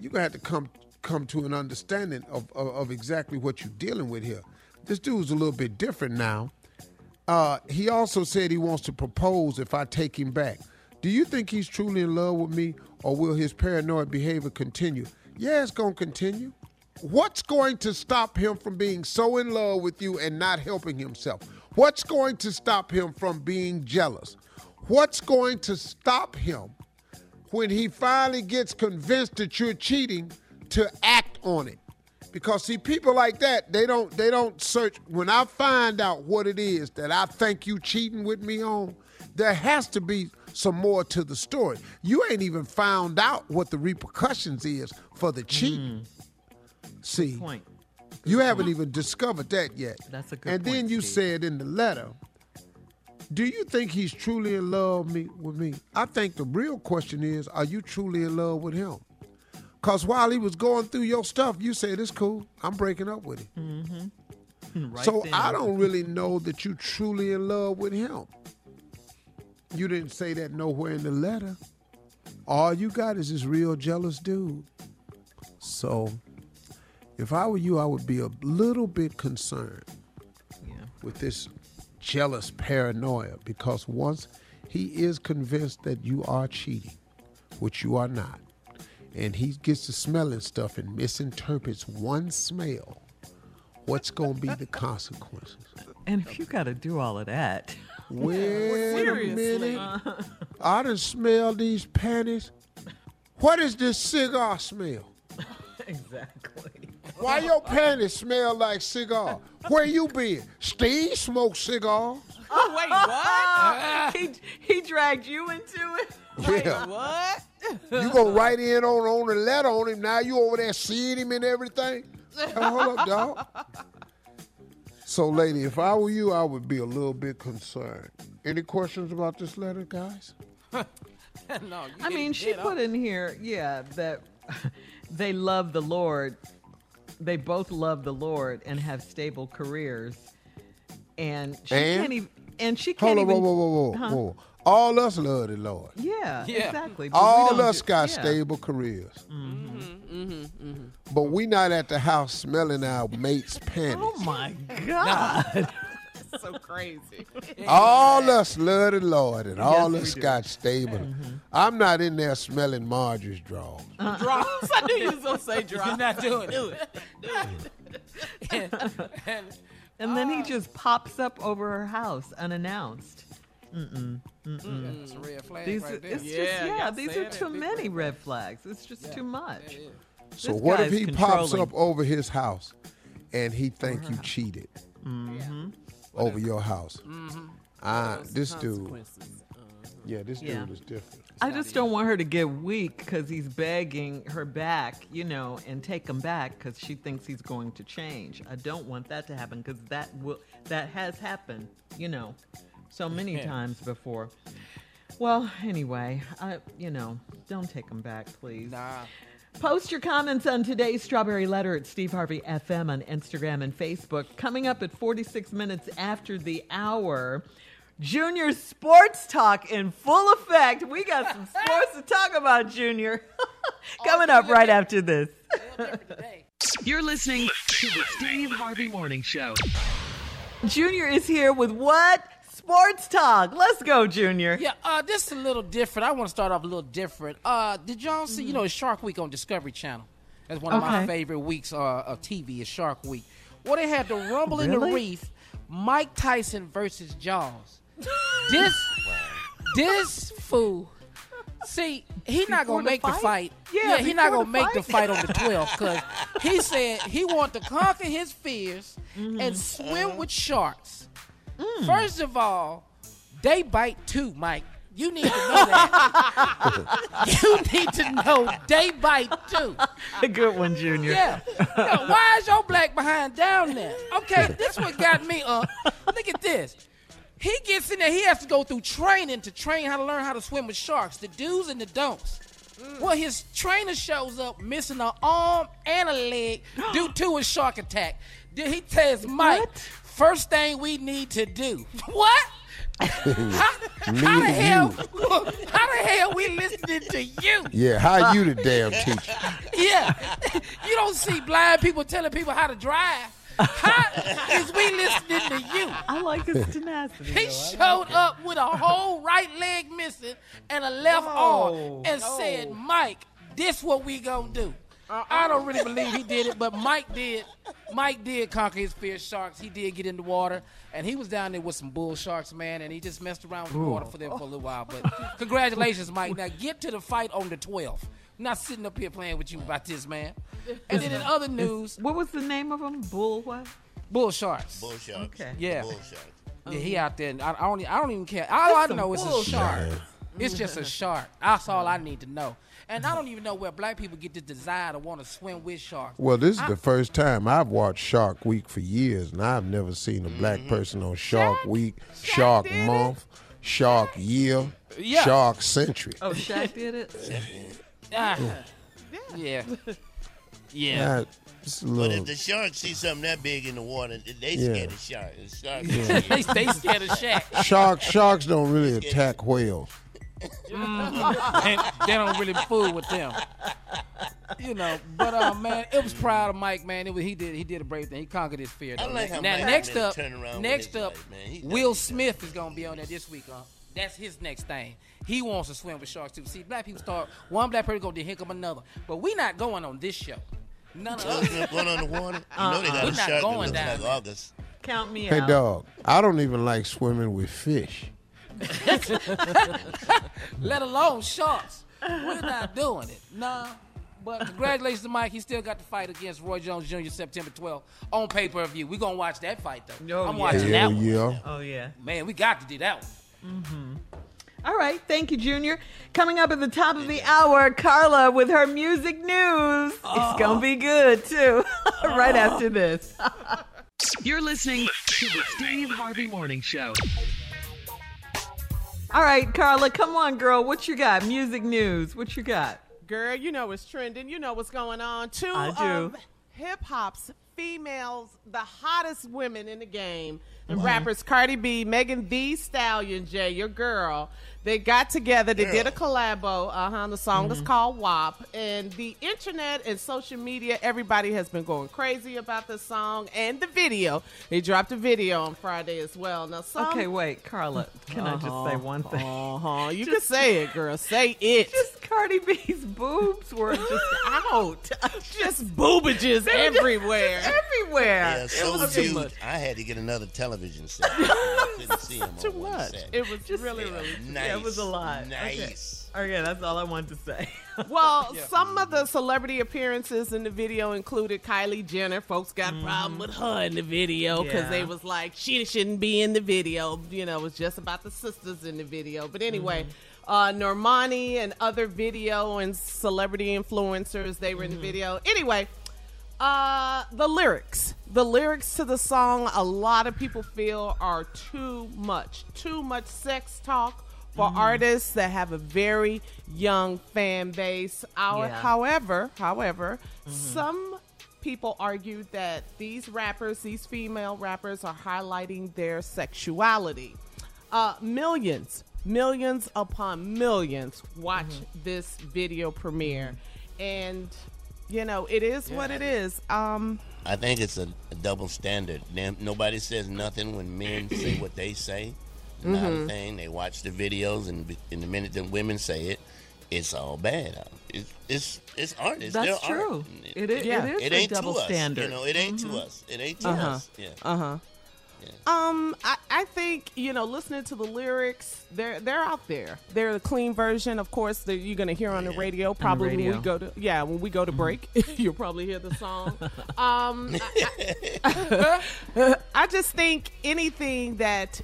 you're gonna have to come come to an understanding of, of, of exactly what you're dealing with here. This dude's a little bit different now. Uh, he also said he wants to propose if I take him back. Do you think he's truly in love with me, or will his paranoid behavior continue? Yeah, it's gonna continue. What's going to stop him from being so in love with you and not helping himself? What's going to stop him from being jealous? What's going to stop him when he finally gets convinced that you're cheating to act on it? Because see, people like that, they don't they don't search. When I find out what it is that I think you cheating with me on, there has to be some more to the story. You ain't even found out what the repercussions is for the cheating. Hmm. See, point. you haven't even discovered that yet. That's a good And then you Steve. said in the letter Do you think he's truly in love me, with me? I think the real question is, are you truly in love with him? Cause while he was going through your stuff, you said it's cool. I'm breaking up with him. Mm-hmm. Right so then. I don't really know that you truly in love with him. You didn't say that nowhere in the letter. All you got is this real jealous dude. So if I were you, I would be a little bit concerned with this jealous paranoia because once he is convinced that you are cheating, which you are not, and he gets to smelling stuff and misinterprets one smell, what's going to be the consequences? And if you got to do all of that, Wait a minute. Uh-huh. I done smell these panties. What is this cigar smell? exactly. Why your panties smell like cigar? Where you been? Steve smoked cigars. Oh, wait, what? he, he dragged you into it? Yeah. What? You go right in on on the letter on him. Now you over there seeing him and everything. Hey, hold up, dog. So, lady, if I were you, I would be a little bit concerned. Any questions about this letter, guys? no, I mean, she dead put on. in here, yeah, that they love the Lord. They both love the Lord and have stable careers. And she And? can't even. And she can't on, whoa, even. whoa, whoa, whoa, Huh? whoa. All us love the Lord. Yeah, exactly. but All us do- got yeah. stable careers. Mm-hmm, mm-hmm, mm-hmm, But we not at the house smelling our mate's panties. Oh my God. so crazy. All us love the Lord and all us we do. got stable. Mm-hmm. I'm not in there smelling Marjorie's drawers. Draws. I knew you was gonna say draws. You're not doing Do it. And then he uh, just pops up over her house unannounced. Mm-mm. That's Mm-mm. a red flag These, right there. it's just, Yeah, yeah, these are too many red flags. It's just too much. So This what if he pops up over his house and he think you cheated Mm-hmm. over your house? Mm-hmm. Ah, this dude. Uh, Yeah, this Yeah. dude is different. I just don't want her to get weak because he's begging her back, you know, and take him back because she thinks he's going to change. I don't want that to happen because that will that has happened, you know, so many Yeah. times before. Well, anyway, I, you know, don't take them back, please. Nah. Post your comments on today's Strawberry Letter at Steve Harvey FM on Instagram and Facebook. Coming up at 46 minutes after the hour, Junior Sports Talk in full effect. We got some sports to talk about, Junior. Coming up right after this. You're listening to the Steve Harvey Morning Show. Junior is here with what? Sports Talk. Let's go, Junior. Yeah, uh, this is a little different. I want to start off a little different. Uh, did y'all see? You know, it's Shark Week on Discovery Channel. That's one of my favorite weeks uh, of TV. Is Shark Week. Well, they had the Rumble in the Reef, Mike Tyson versus Jaws. This, this fool. See, he not gonna make the fight? fight. Yeah, he not gonna the make the fight. fight on the 12th because he said he want to conquer his fears Mm-hmm. and swim with sharks. Mm. First of all, they bite too, Mike. You need to know that. you need to know they bite too. A good one, Junior. Yeah. Yo, why is your black behind down there? Okay, this what got me up. Look at this. He gets in there, he has to go through training to train how to learn how to swim with sharks. The do's and the don'ts. Well, his trainer shows up missing an arm and a leg due to a shark attack. Then he tells Mike, first thing we need to do. What? how, how the hell? How the hell we listening to you? Yeah, how uh, you the damn teacher? Yeah. You don't see blind people telling people how to drive. How is we listening to you? I like his tenacity. He though. I showed up with a whole right leg missing and a left arm and said, Mike, this what we gonna do. Uh-uh. I don't really believe he did it, but Mike did. Mike did conquer his fear of sharks. He did get in the water, and he was down there with some bull sharks, man, and he just messed around with the water for them for a little while. But congratulations, Mike. Now get to the fight on the 12th. I'm not sitting up here playing with you about this, man. And then in other news, What was the name of him? Bull what? bull sharks. Bull sharks. Okay. Yeah. Bull sharks. Yeah, he out there. and I, I don't. I don't even care. All I some know is a bull shark. It's just a shark. That's all I need to know. And I don't even know where black people get this desire to want to swim with sharks. Well, this is I- the first time I've watched Shark Week for years, and I've never seen a black Mm-hmm. person on Shark Week, Shark Month, Shark Year, Yeah. Shark Century. Oh, Shaq did it. Ah, yeah. Yeah. It's But if the sharks see something that big in the water, they Yeah. scared of shark. The sharks Yeah. they, they scared of Shaq. sharks, sharks don't really attack whales. And they don't really fool with them. You know, but uh, man, it was proud of Mike. Man, it was he did he did a brave thing. He conquered his fear. I though. like now next up, turning around with next up, life, man. Will Smith is gonna be on there this week. Uh, that's his next thing. He wants to swim with sharks too. See, black people start one black person go to hook up another, but we not going on this show. None of Will us. Going on the water? You know they got We're a not shark that going looks down like. August. Count me Hey, out. Hey dog, I don't even like swimming with fish. Let alone sharks. We're not doing it. Nah. But congratulations to Mike. He still got the fight against Roy Jones Jr. September 12th on pay per view. We're going to watch that fight, though. Oh, I'm yeah. watching Hell that one. yeah. Oh yeah. Man, we got to do that one. Mm-hmm. All right, thank you, Junior. Coming up at the top of the hour, Carla with her music news. It's gonna be good too. right after this. You're listening to the Steve Harvey Morning Show. All right, Carla, come on, girl. What you got? Music news. What you got? Girl, you know what's trending. You know what's going on. Two of hip hop's females, the hottest women in the game, the rappers Cardi B, Megan Thee Stallion, Jay, your girl. They got together. They did a collabo. Uh huh. The song is called WAP. And the internet and social media, everybody has been going crazy about the song and the video. They dropped a video on Friday as well. Now, some. Okay, wait, Carla. Can I just say one thing? Uh huh. You can say it, girl. Say it. Just Cardi B's boobs were just out. just boobages everywhere. everywhere. Yeah, so was too huge. much. I had to get another television set. I couldn't see him Too on one much. set. It was Just- really, really. nice. Yeah, it was a lot. Okay. Nice. Okay, that's all I wanted to say. Well, some of the celebrity appearances in the video included Kylie Jenner. Folks got a problem with her in the video because Yeah. they was like she shouldn't be in the video. You know, it was just about the sisters in the video. But anyway. Uh, Normani and other video and celebrity influencers, they were in the video. Anyway, uh, the lyrics. The lyrics to the song, a lot of people feel are too much. Too much sex talk for artists that have a very young fan base. Our, Yeah. However, however, some people argue that these rappers, these female rappers, are highlighting their sexuality. Uh, millions, millions upon millions watch this video premiere, and you know it is what it is. Um, I think it's a, a double standard. Them- Nobody says nothing when men say what they say. Not Mm-hmm. a thing. They watch the videos, and in the minute that women say it, it's all bad. It's it's, it's art. It's That's their true. Art. It is. Yeah. It is It a ain't double to us. You know, it ain't to us. It ain't to Uh-huh. us. Yeah. Uh huh. Um, I, I think you know, listening to the lyrics, they're they're out there. They're the clean version, of course. That you're gonna hear on the radio. Probably when radio. we go to yeah, when we go to break, you'll probably hear the song. um, I, I- I just think anything that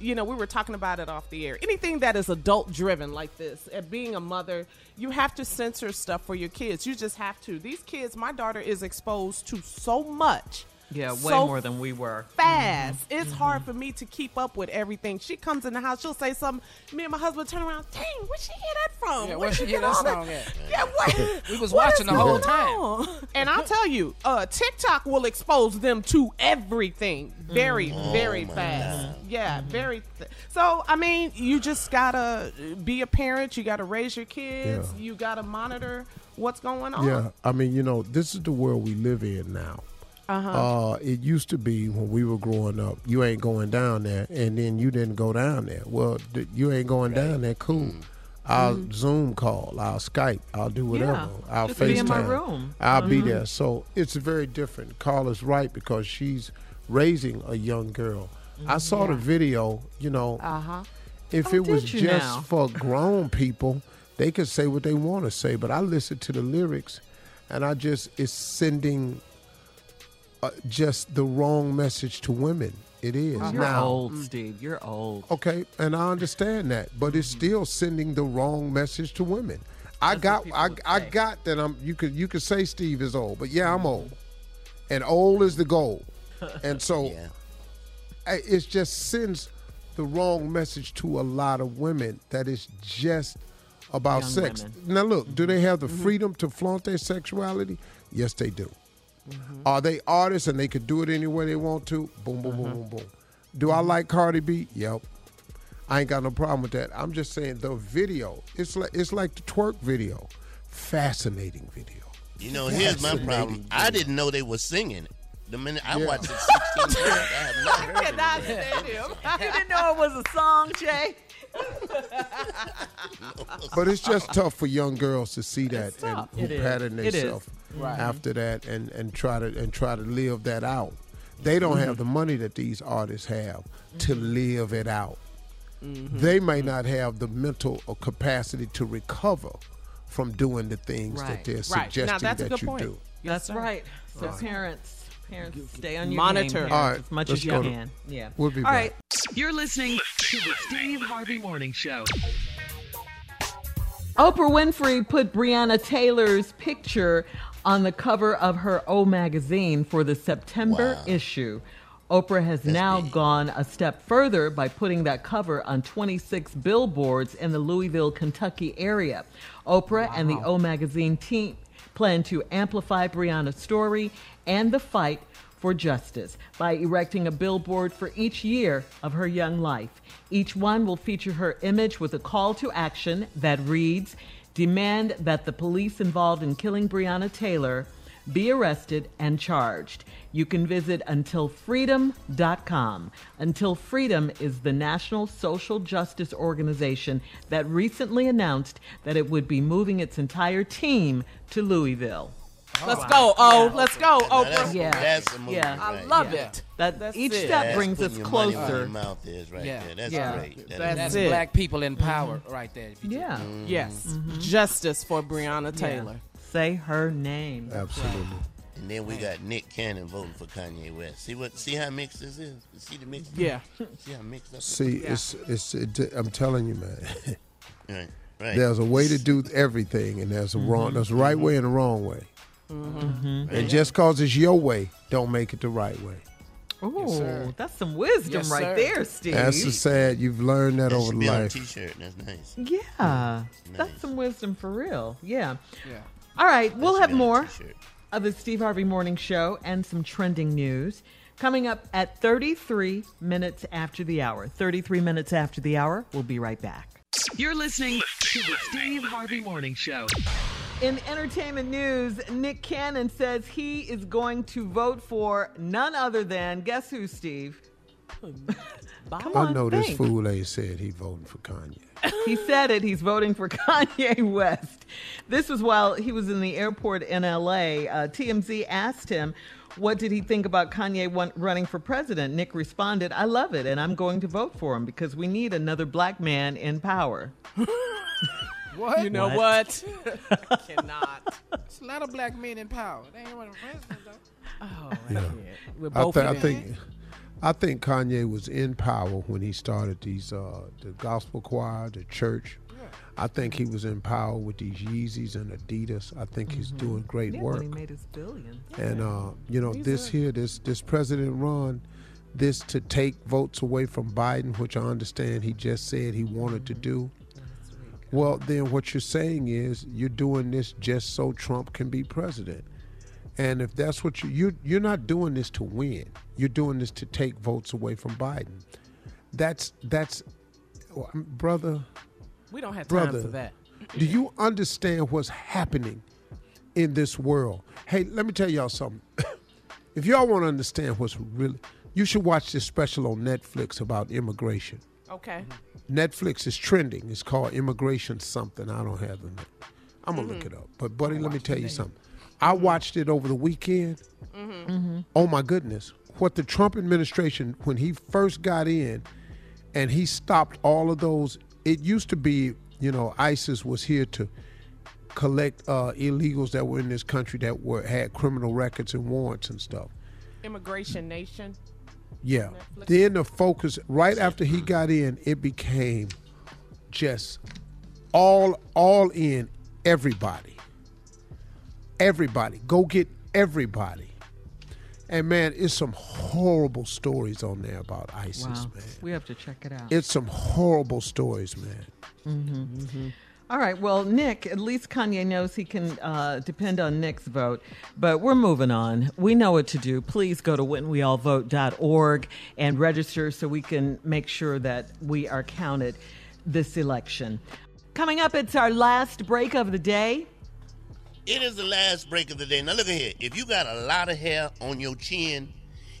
you know, we were talking about it off the air. Anything that is adult driven like this, and being a mother, you have to censor stuff for your kids. You just have to. These kids, my daughter is exposed to so much. Yeah, way so more than we were. fast. Mm-hmm. It's mm-hmm. hard for me to keep up with everything. She comes in the house, she'll say something. Me and my husband turn around. Dang, where'd she hear that from? Yeah, Where'd she hear get that all song at? Yeah, what? We was what watching the whole time. on? And I'll tell you, uh, TikTok will expose them to everything very, mm-hmm. very oh, fast. Yeah, very. Th- so I mean, you just gotta be a parent. You gotta raise your kids. Yeah. You gotta monitor what's going on. Yeah, I mean, you know, this is the world we live in now. Uh-huh. Uh, it used to be when we were growing up, you ain't going down there, and then you didn't go down there. Well, th- you ain't going down there, cool. I'll Zoom call, I'll Skype, I'll do whatever, Mm-hmm. Yeah, I'll just FaceTime. be in my room. I'll be Mm-hmm. there. So it's very different. Carla's right because she's raising a young girl. I saw the video, you know, Uh huh. if Oh, it was just now? for grown people, they could say what they want to say. But I listened to the lyrics, and I just it's sending uh, just the wrong message to women. It is You're now. old, Steve. You're old. Okay, and I understand that, but it's still sending the wrong message to women. I got, I, I got that. I'm. You could, you could say Steve is old, but yeah, I'm old, and old is the goal, and so I- it just sends the wrong message to a lot of women that it's just about Young sex. women. Now, look, do they have the freedom to flaunt their sexuality? Yes, they do. Mm-hmm. Are they artists and they could do it any way they want to? Boom, boom, boom, boom, boom. Do I mm-hmm. like Cardi B? Yep. I ain't got no problem with that. I'm just saying the video. It's like it's like the twerk video. Fascinating video. You know, here's my Fascinating problem. I didn't know they were singing. The minute I Yeah. watched it 16 times, I have not heard it. cannot stand him. you didn't know it was a song, Jay? But it's just tough for young girls to see that and who It is. pattern themselves after mm-hmm. that and, and try to and try to live that out. They don't mm-hmm. have the money that these artists have to mm-hmm. live it out. They may not have the mental or capacity to recover from doing the things that they're Right. Now, suggesting that's a that good you point. do. That's right. So parents, parents, stay on your Monitor. game, parents, right, as much as you go to- can. Yeah. We'll be All back. right. You're listening to the Steve Harvey Morning Show. Oprah Winfrey put Breonna Taylor's picture on the cover of her O magazine for the September Wow. issue. Oprah has now big. gone a step further by putting that cover on 26 billboards in the Louisville, Kentucky area. Oprah and the O magazine team plan to amplify Breonna's story and the fight for justice by erecting a billboard for each year of her young life. Each one will feature her image with a call to action that reads Demand that the police involved in killing Breonna Taylor be arrested and charged. You can visit untilfreedom.com. Until Freedom is the national social justice organization that recently announced that it would be moving its entire team to Louisville. Let's go. Oh, let's go, Now, that's, Yeah. that's a move. Yeah. I love there. it. That That's each it. step That's brings putting us your money closer. your mouth is right Yeah. there. That's Yeah. great. That That's is That's black people in mm-hmm. power right there. if you just- Yeah. Mm-hmm. Yes. Mm-hmm. Justice for Breonna Taylor. Say her name. Absolutely. And then we got Nick Cannon voting for Kanye West. See what? See how mixed this is? See the mix? Yeah. See how mixed up? See, Yeah. it's it's. It, I'm telling you, man. Right. Right. There's a way to do everything, and there's a wrong. There's a right way and a wrong way. Mm-hmm. And just cause it's your way, don't make it the right way. Ooh, sir. that's some wisdom Yes, right there, Steve. That's the sad. You've learned that That over should be on a life. T-shirt. That's nice. yeah, mm. that's Nice. some wisdom for real. Yeah. Yeah. All right, we'll have be on a more of the Steve Harvey Morning Show and some trending news coming up at 33 minutes after the hour. 33 minutes after the hour. We'll be right back. You're listening to the Steve Harvey Morning Show. In entertainment news, Nick Cannon says he is going to vote for none other than guess who, Steve? Come I on, know this fool ain't said he voting for Kanye. He said it. He's voting for Kanye West. This was while he was in the airport in LA. Uh, TMZ asked him, what did he think about Kanye want, running for president? Nick responded, I love it, and I'm going to vote for him because we need another black man in power. What? You know what? I cannot. There's a lot of black men in power. They ain't running for president though. Oh, yeah. We're I, both th- I think, I think Kanye was in power when he started these uh, the gospel choir, the church. I think he was in power with these Yeezys and Adidas. I think he's doing great Yeah, work. when he made his billion. And uh, you know, this here, this this President run, this to take votes away from Biden, which I understand he just said he wanted to do. Well, then what you're saying is you're doing this just so Trump can be president. And if that's what you you you're not doing this to win. You're doing this to take votes away from Biden. That's that's brother, We don't have time brother. for that. Do you understand what's happening in this world? Hey, let me tell y'all something. if y'all want to understand what's really, you should watch this special on Netflix about immigration. Okay. Netflix is trending. It's called Immigration Something. I don't have it. I'm gonna look mm-hmm. it up. But buddy, let me tell you something. I watched it over the weekend. Mm-hmm. Mm-hmm. Oh my goodness. What the Trump administration, when he first got in and he stopped all of those, it used to be, you know, ISIS was here to collect uh, illegals that were in this country that were had criminal records and warrants and stuff. Immigration Nation. Yeah. Then the focus right after he got in, it became just all all in everybody. Everybody. Go get everybody. And man, it's some horrible stories on there about ISIS, Wow. man. We have to check it out. It's some horrible stories, man. Mm-hmm. All right. Well, Nick, at least Kanye knows he can uh, depend on Nick's vote. But we're moving on. We know what to do. Please go to whenweallvote.org and register so we can make sure that we are counted this election. Coming up, it's our last break of the day. It is the last break of the day. Now look at here. If you got a lot of hair on your chin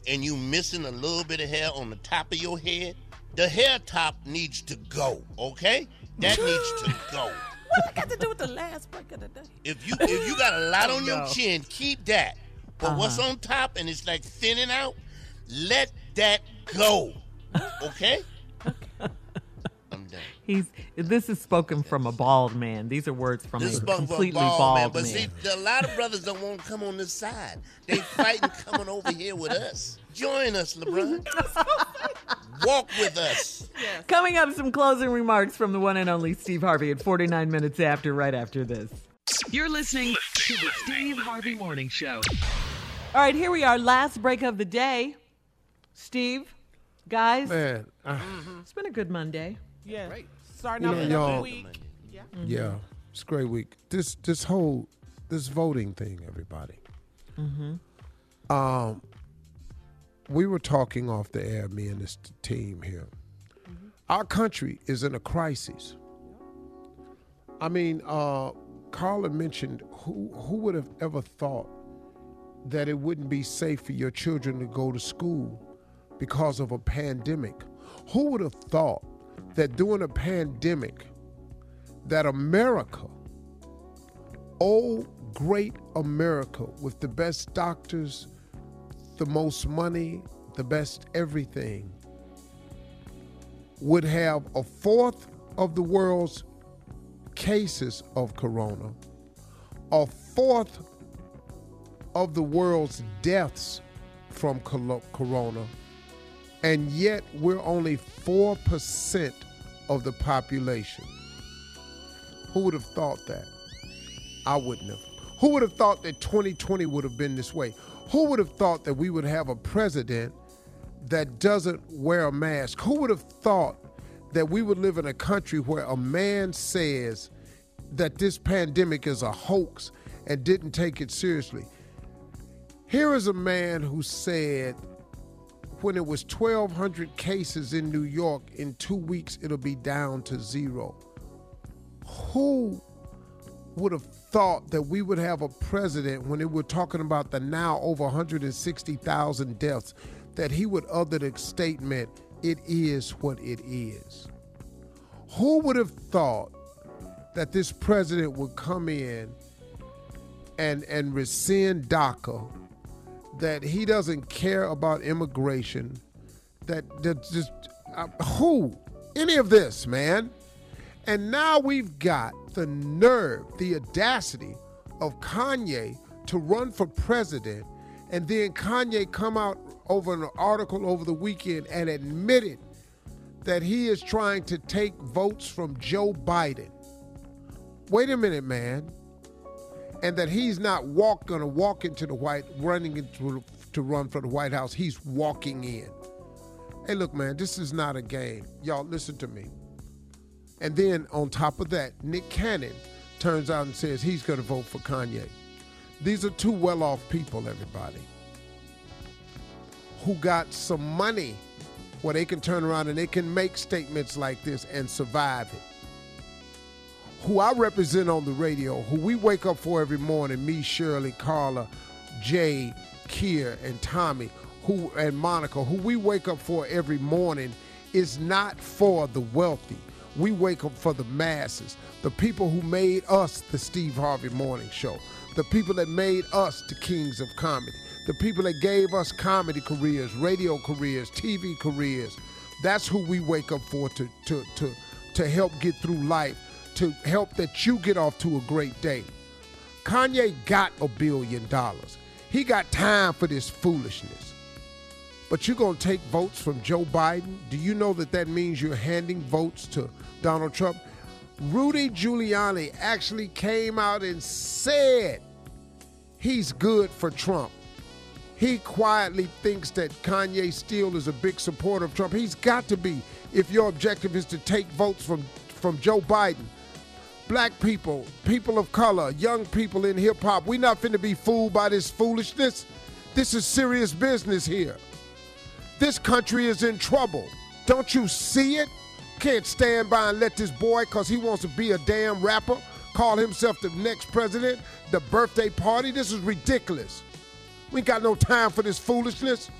and you missing a little bit of hair on the top of your head, the hair top needs to go. Okay, that needs to go. What got to do with the last break of the day? If you if you got a lot on your chin, keep that. But what's Uh-huh. on top and it's like thinning out, let that go. Okay? I'm done. He's this is spoken from a bald man. These are words from This a spoke for a completely bald, bald, man. But man. see, a lot of brothers don't want to come on this side. They fighting coming over here with us. Join us, LeBron. Walk with us. Coming up, some closing remarks from the one and only Steve Harvey at 49 minutes after, right after this. You're listening to the Steve Harvey Morning Show. All right, here we are, last break of the day. Steve, guys, Man, I- it's been a good Monday. Yeah. Starting You off know, another y'all- week. Yeah. Yeah, it's a great week. This this whole this voting thing, everybody. Mm-hmm. Um, we were talking off the air, me and this team here. Our country is in a crisis. I mean, uh, Carla mentioned who who would have ever thought that it wouldn't be safe for your children to go to school because of a pandemic? Who would have thought that during a pandemic that America, oh great America, with the best doctors, the most money, the best everything, would have a fourth of the world's cases of corona, a fourth of the world's deaths from corona, and yet we're only 4% of the population. Who would have thought that? I wouldn't have. Who would have thought that 2020 would have been this way? Who would have thought that we would have a president that doesn't wear a mask? Who would have thought that we would live in a country where a man says that this pandemic is a hoax and didn't take it seriously? Here is a man who said when it was 1,200 cases in New York, in two weeks it'll be down to zero. Who would have thought that we would have a president when they were talking about the now over 160,000 deaths, that he would utter the statement, it is what it is? Who would have thought that this president would come in and, and rescind DACA, that he doesn't care about immigration, that, that just, uh, who? Any of this, man? And now we've got the nerve, the audacity of Kanye to run for president, and then Kanye come out over an article over the weekend and admitted that he is trying to take votes from Joe Biden. Wait a minute, man. And that he's not walk gonna walk into the White running into to run for the White House. He's walking in. Hey, look, man, this is not a game. Y'all listen to me. And then on top of that, Nick Cannon turns out and says he's going to vote for Kanye. These are two well off people, everybody, who got some money where they can turn around and they can make statements like this and survive it. Who I represent on the radio, who we wake up for every morning, me, Shirley, Carla, Jay, Kier, and Tommy, who and Monica, who we wake up for every morning, is not for the wealthy. We wake up for the masses, the people who made us the Steve Harvey Morning Show, the people that made us the kings of comedy, the people that gave us comedy careers, radio careers, TV careers. That's who we wake up for to to to to help get through life, to help that you get off to a great day. Kanye got a billion dollars. He got time for this foolishness. but you're going to take votes from Joe Biden. Do you know that that means you're handing votes to Donald Trump? Rudy Giuliani actually came out and said he's good for Trump. He quietly thinks that Kanye Steele is a big supporter of Trump. He's got to be if your objective is to take votes from, from Joe Biden. Black people, people of color, young people in hip hop. We're not finna be fooled by this foolishness. This is serious business here. This country is in trouble. Don't you see it? Can't stand by and let this boy, because he wants to be a damn rapper, call himself the next president, the birthday party. This is ridiculous. We ain't got no time for this foolishness.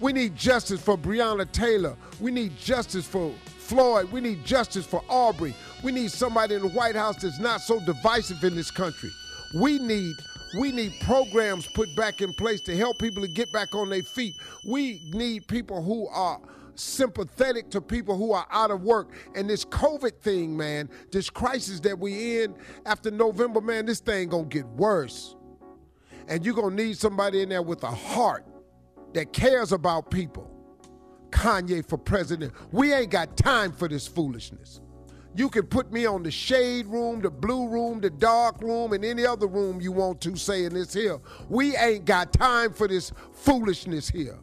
We need justice for Breonna Taylor. We need justice for Floyd. We need justice for Arbery. We need somebody in the White House that's not so divisive in this country. We need we need programs put back in place to help people to get back on their feet. We need people who are sympathetic to people who are out of work. And this COVID thing, man, this crisis that we in after November, man, this thing gonna get worse. And you're gonna need somebody in there with a heart that cares about people. Kanye for president. We ain't got time for this foolishness. You can put me on the shade room, the blue room, the dark room, and any other room you want to say in this here. We ain't got time for this foolishness here.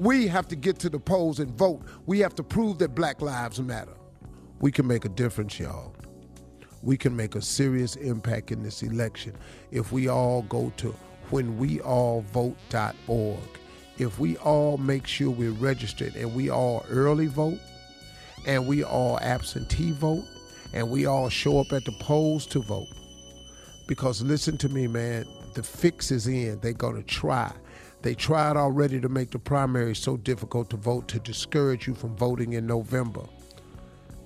We have to get to the polls and vote. We have to prove that Black Lives Matter. We can make a difference, y'all. We can make a serious impact in this election if we all go to whenweallvote.org. If we all make sure we're registered and we all early vote and we all absentee vote and we all show up at the polls to vote. Because listen to me, man, the fix is in. They're going to try. They tried already to make the primary so difficult to vote to discourage you from voting in November.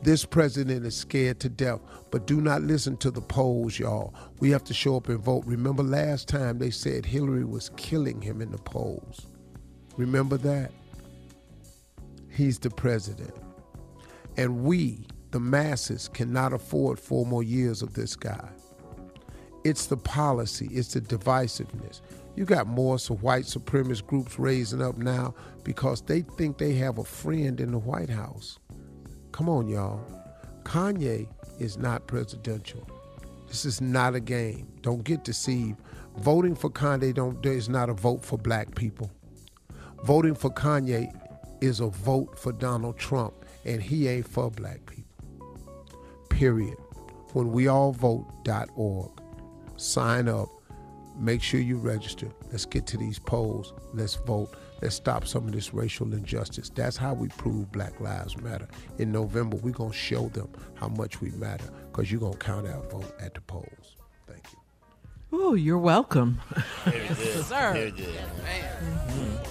This president is scared to death, but do not listen to the polls, y'all. We have to show up and vote. Remember last time they said Hillary was killing him in the polls. Remember that? He's the president. And we, the masses, cannot afford four more years of this guy. It's the policy, it's the divisiveness. You got more so white supremacist groups raising up now because they think they have a friend in the White House. Come on, y'all. Kanye is not presidential. This is not a game. Don't get deceived. Voting for Kanye don't is not a vote for black people. Voting for Kanye is a vote for Donald Trump, and he ain't for black people. Period. When we all vote.org. Sign up. Make sure you register. Let's get to these polls. Let's vote. Let's stop some of this racial injustice. That's how we prove Black Lives Matter. In November, we're going to show them how much we matter because you're going to count our vote at the polls. Thank you. Oh, you're welcome. Very good. Sir. Very good.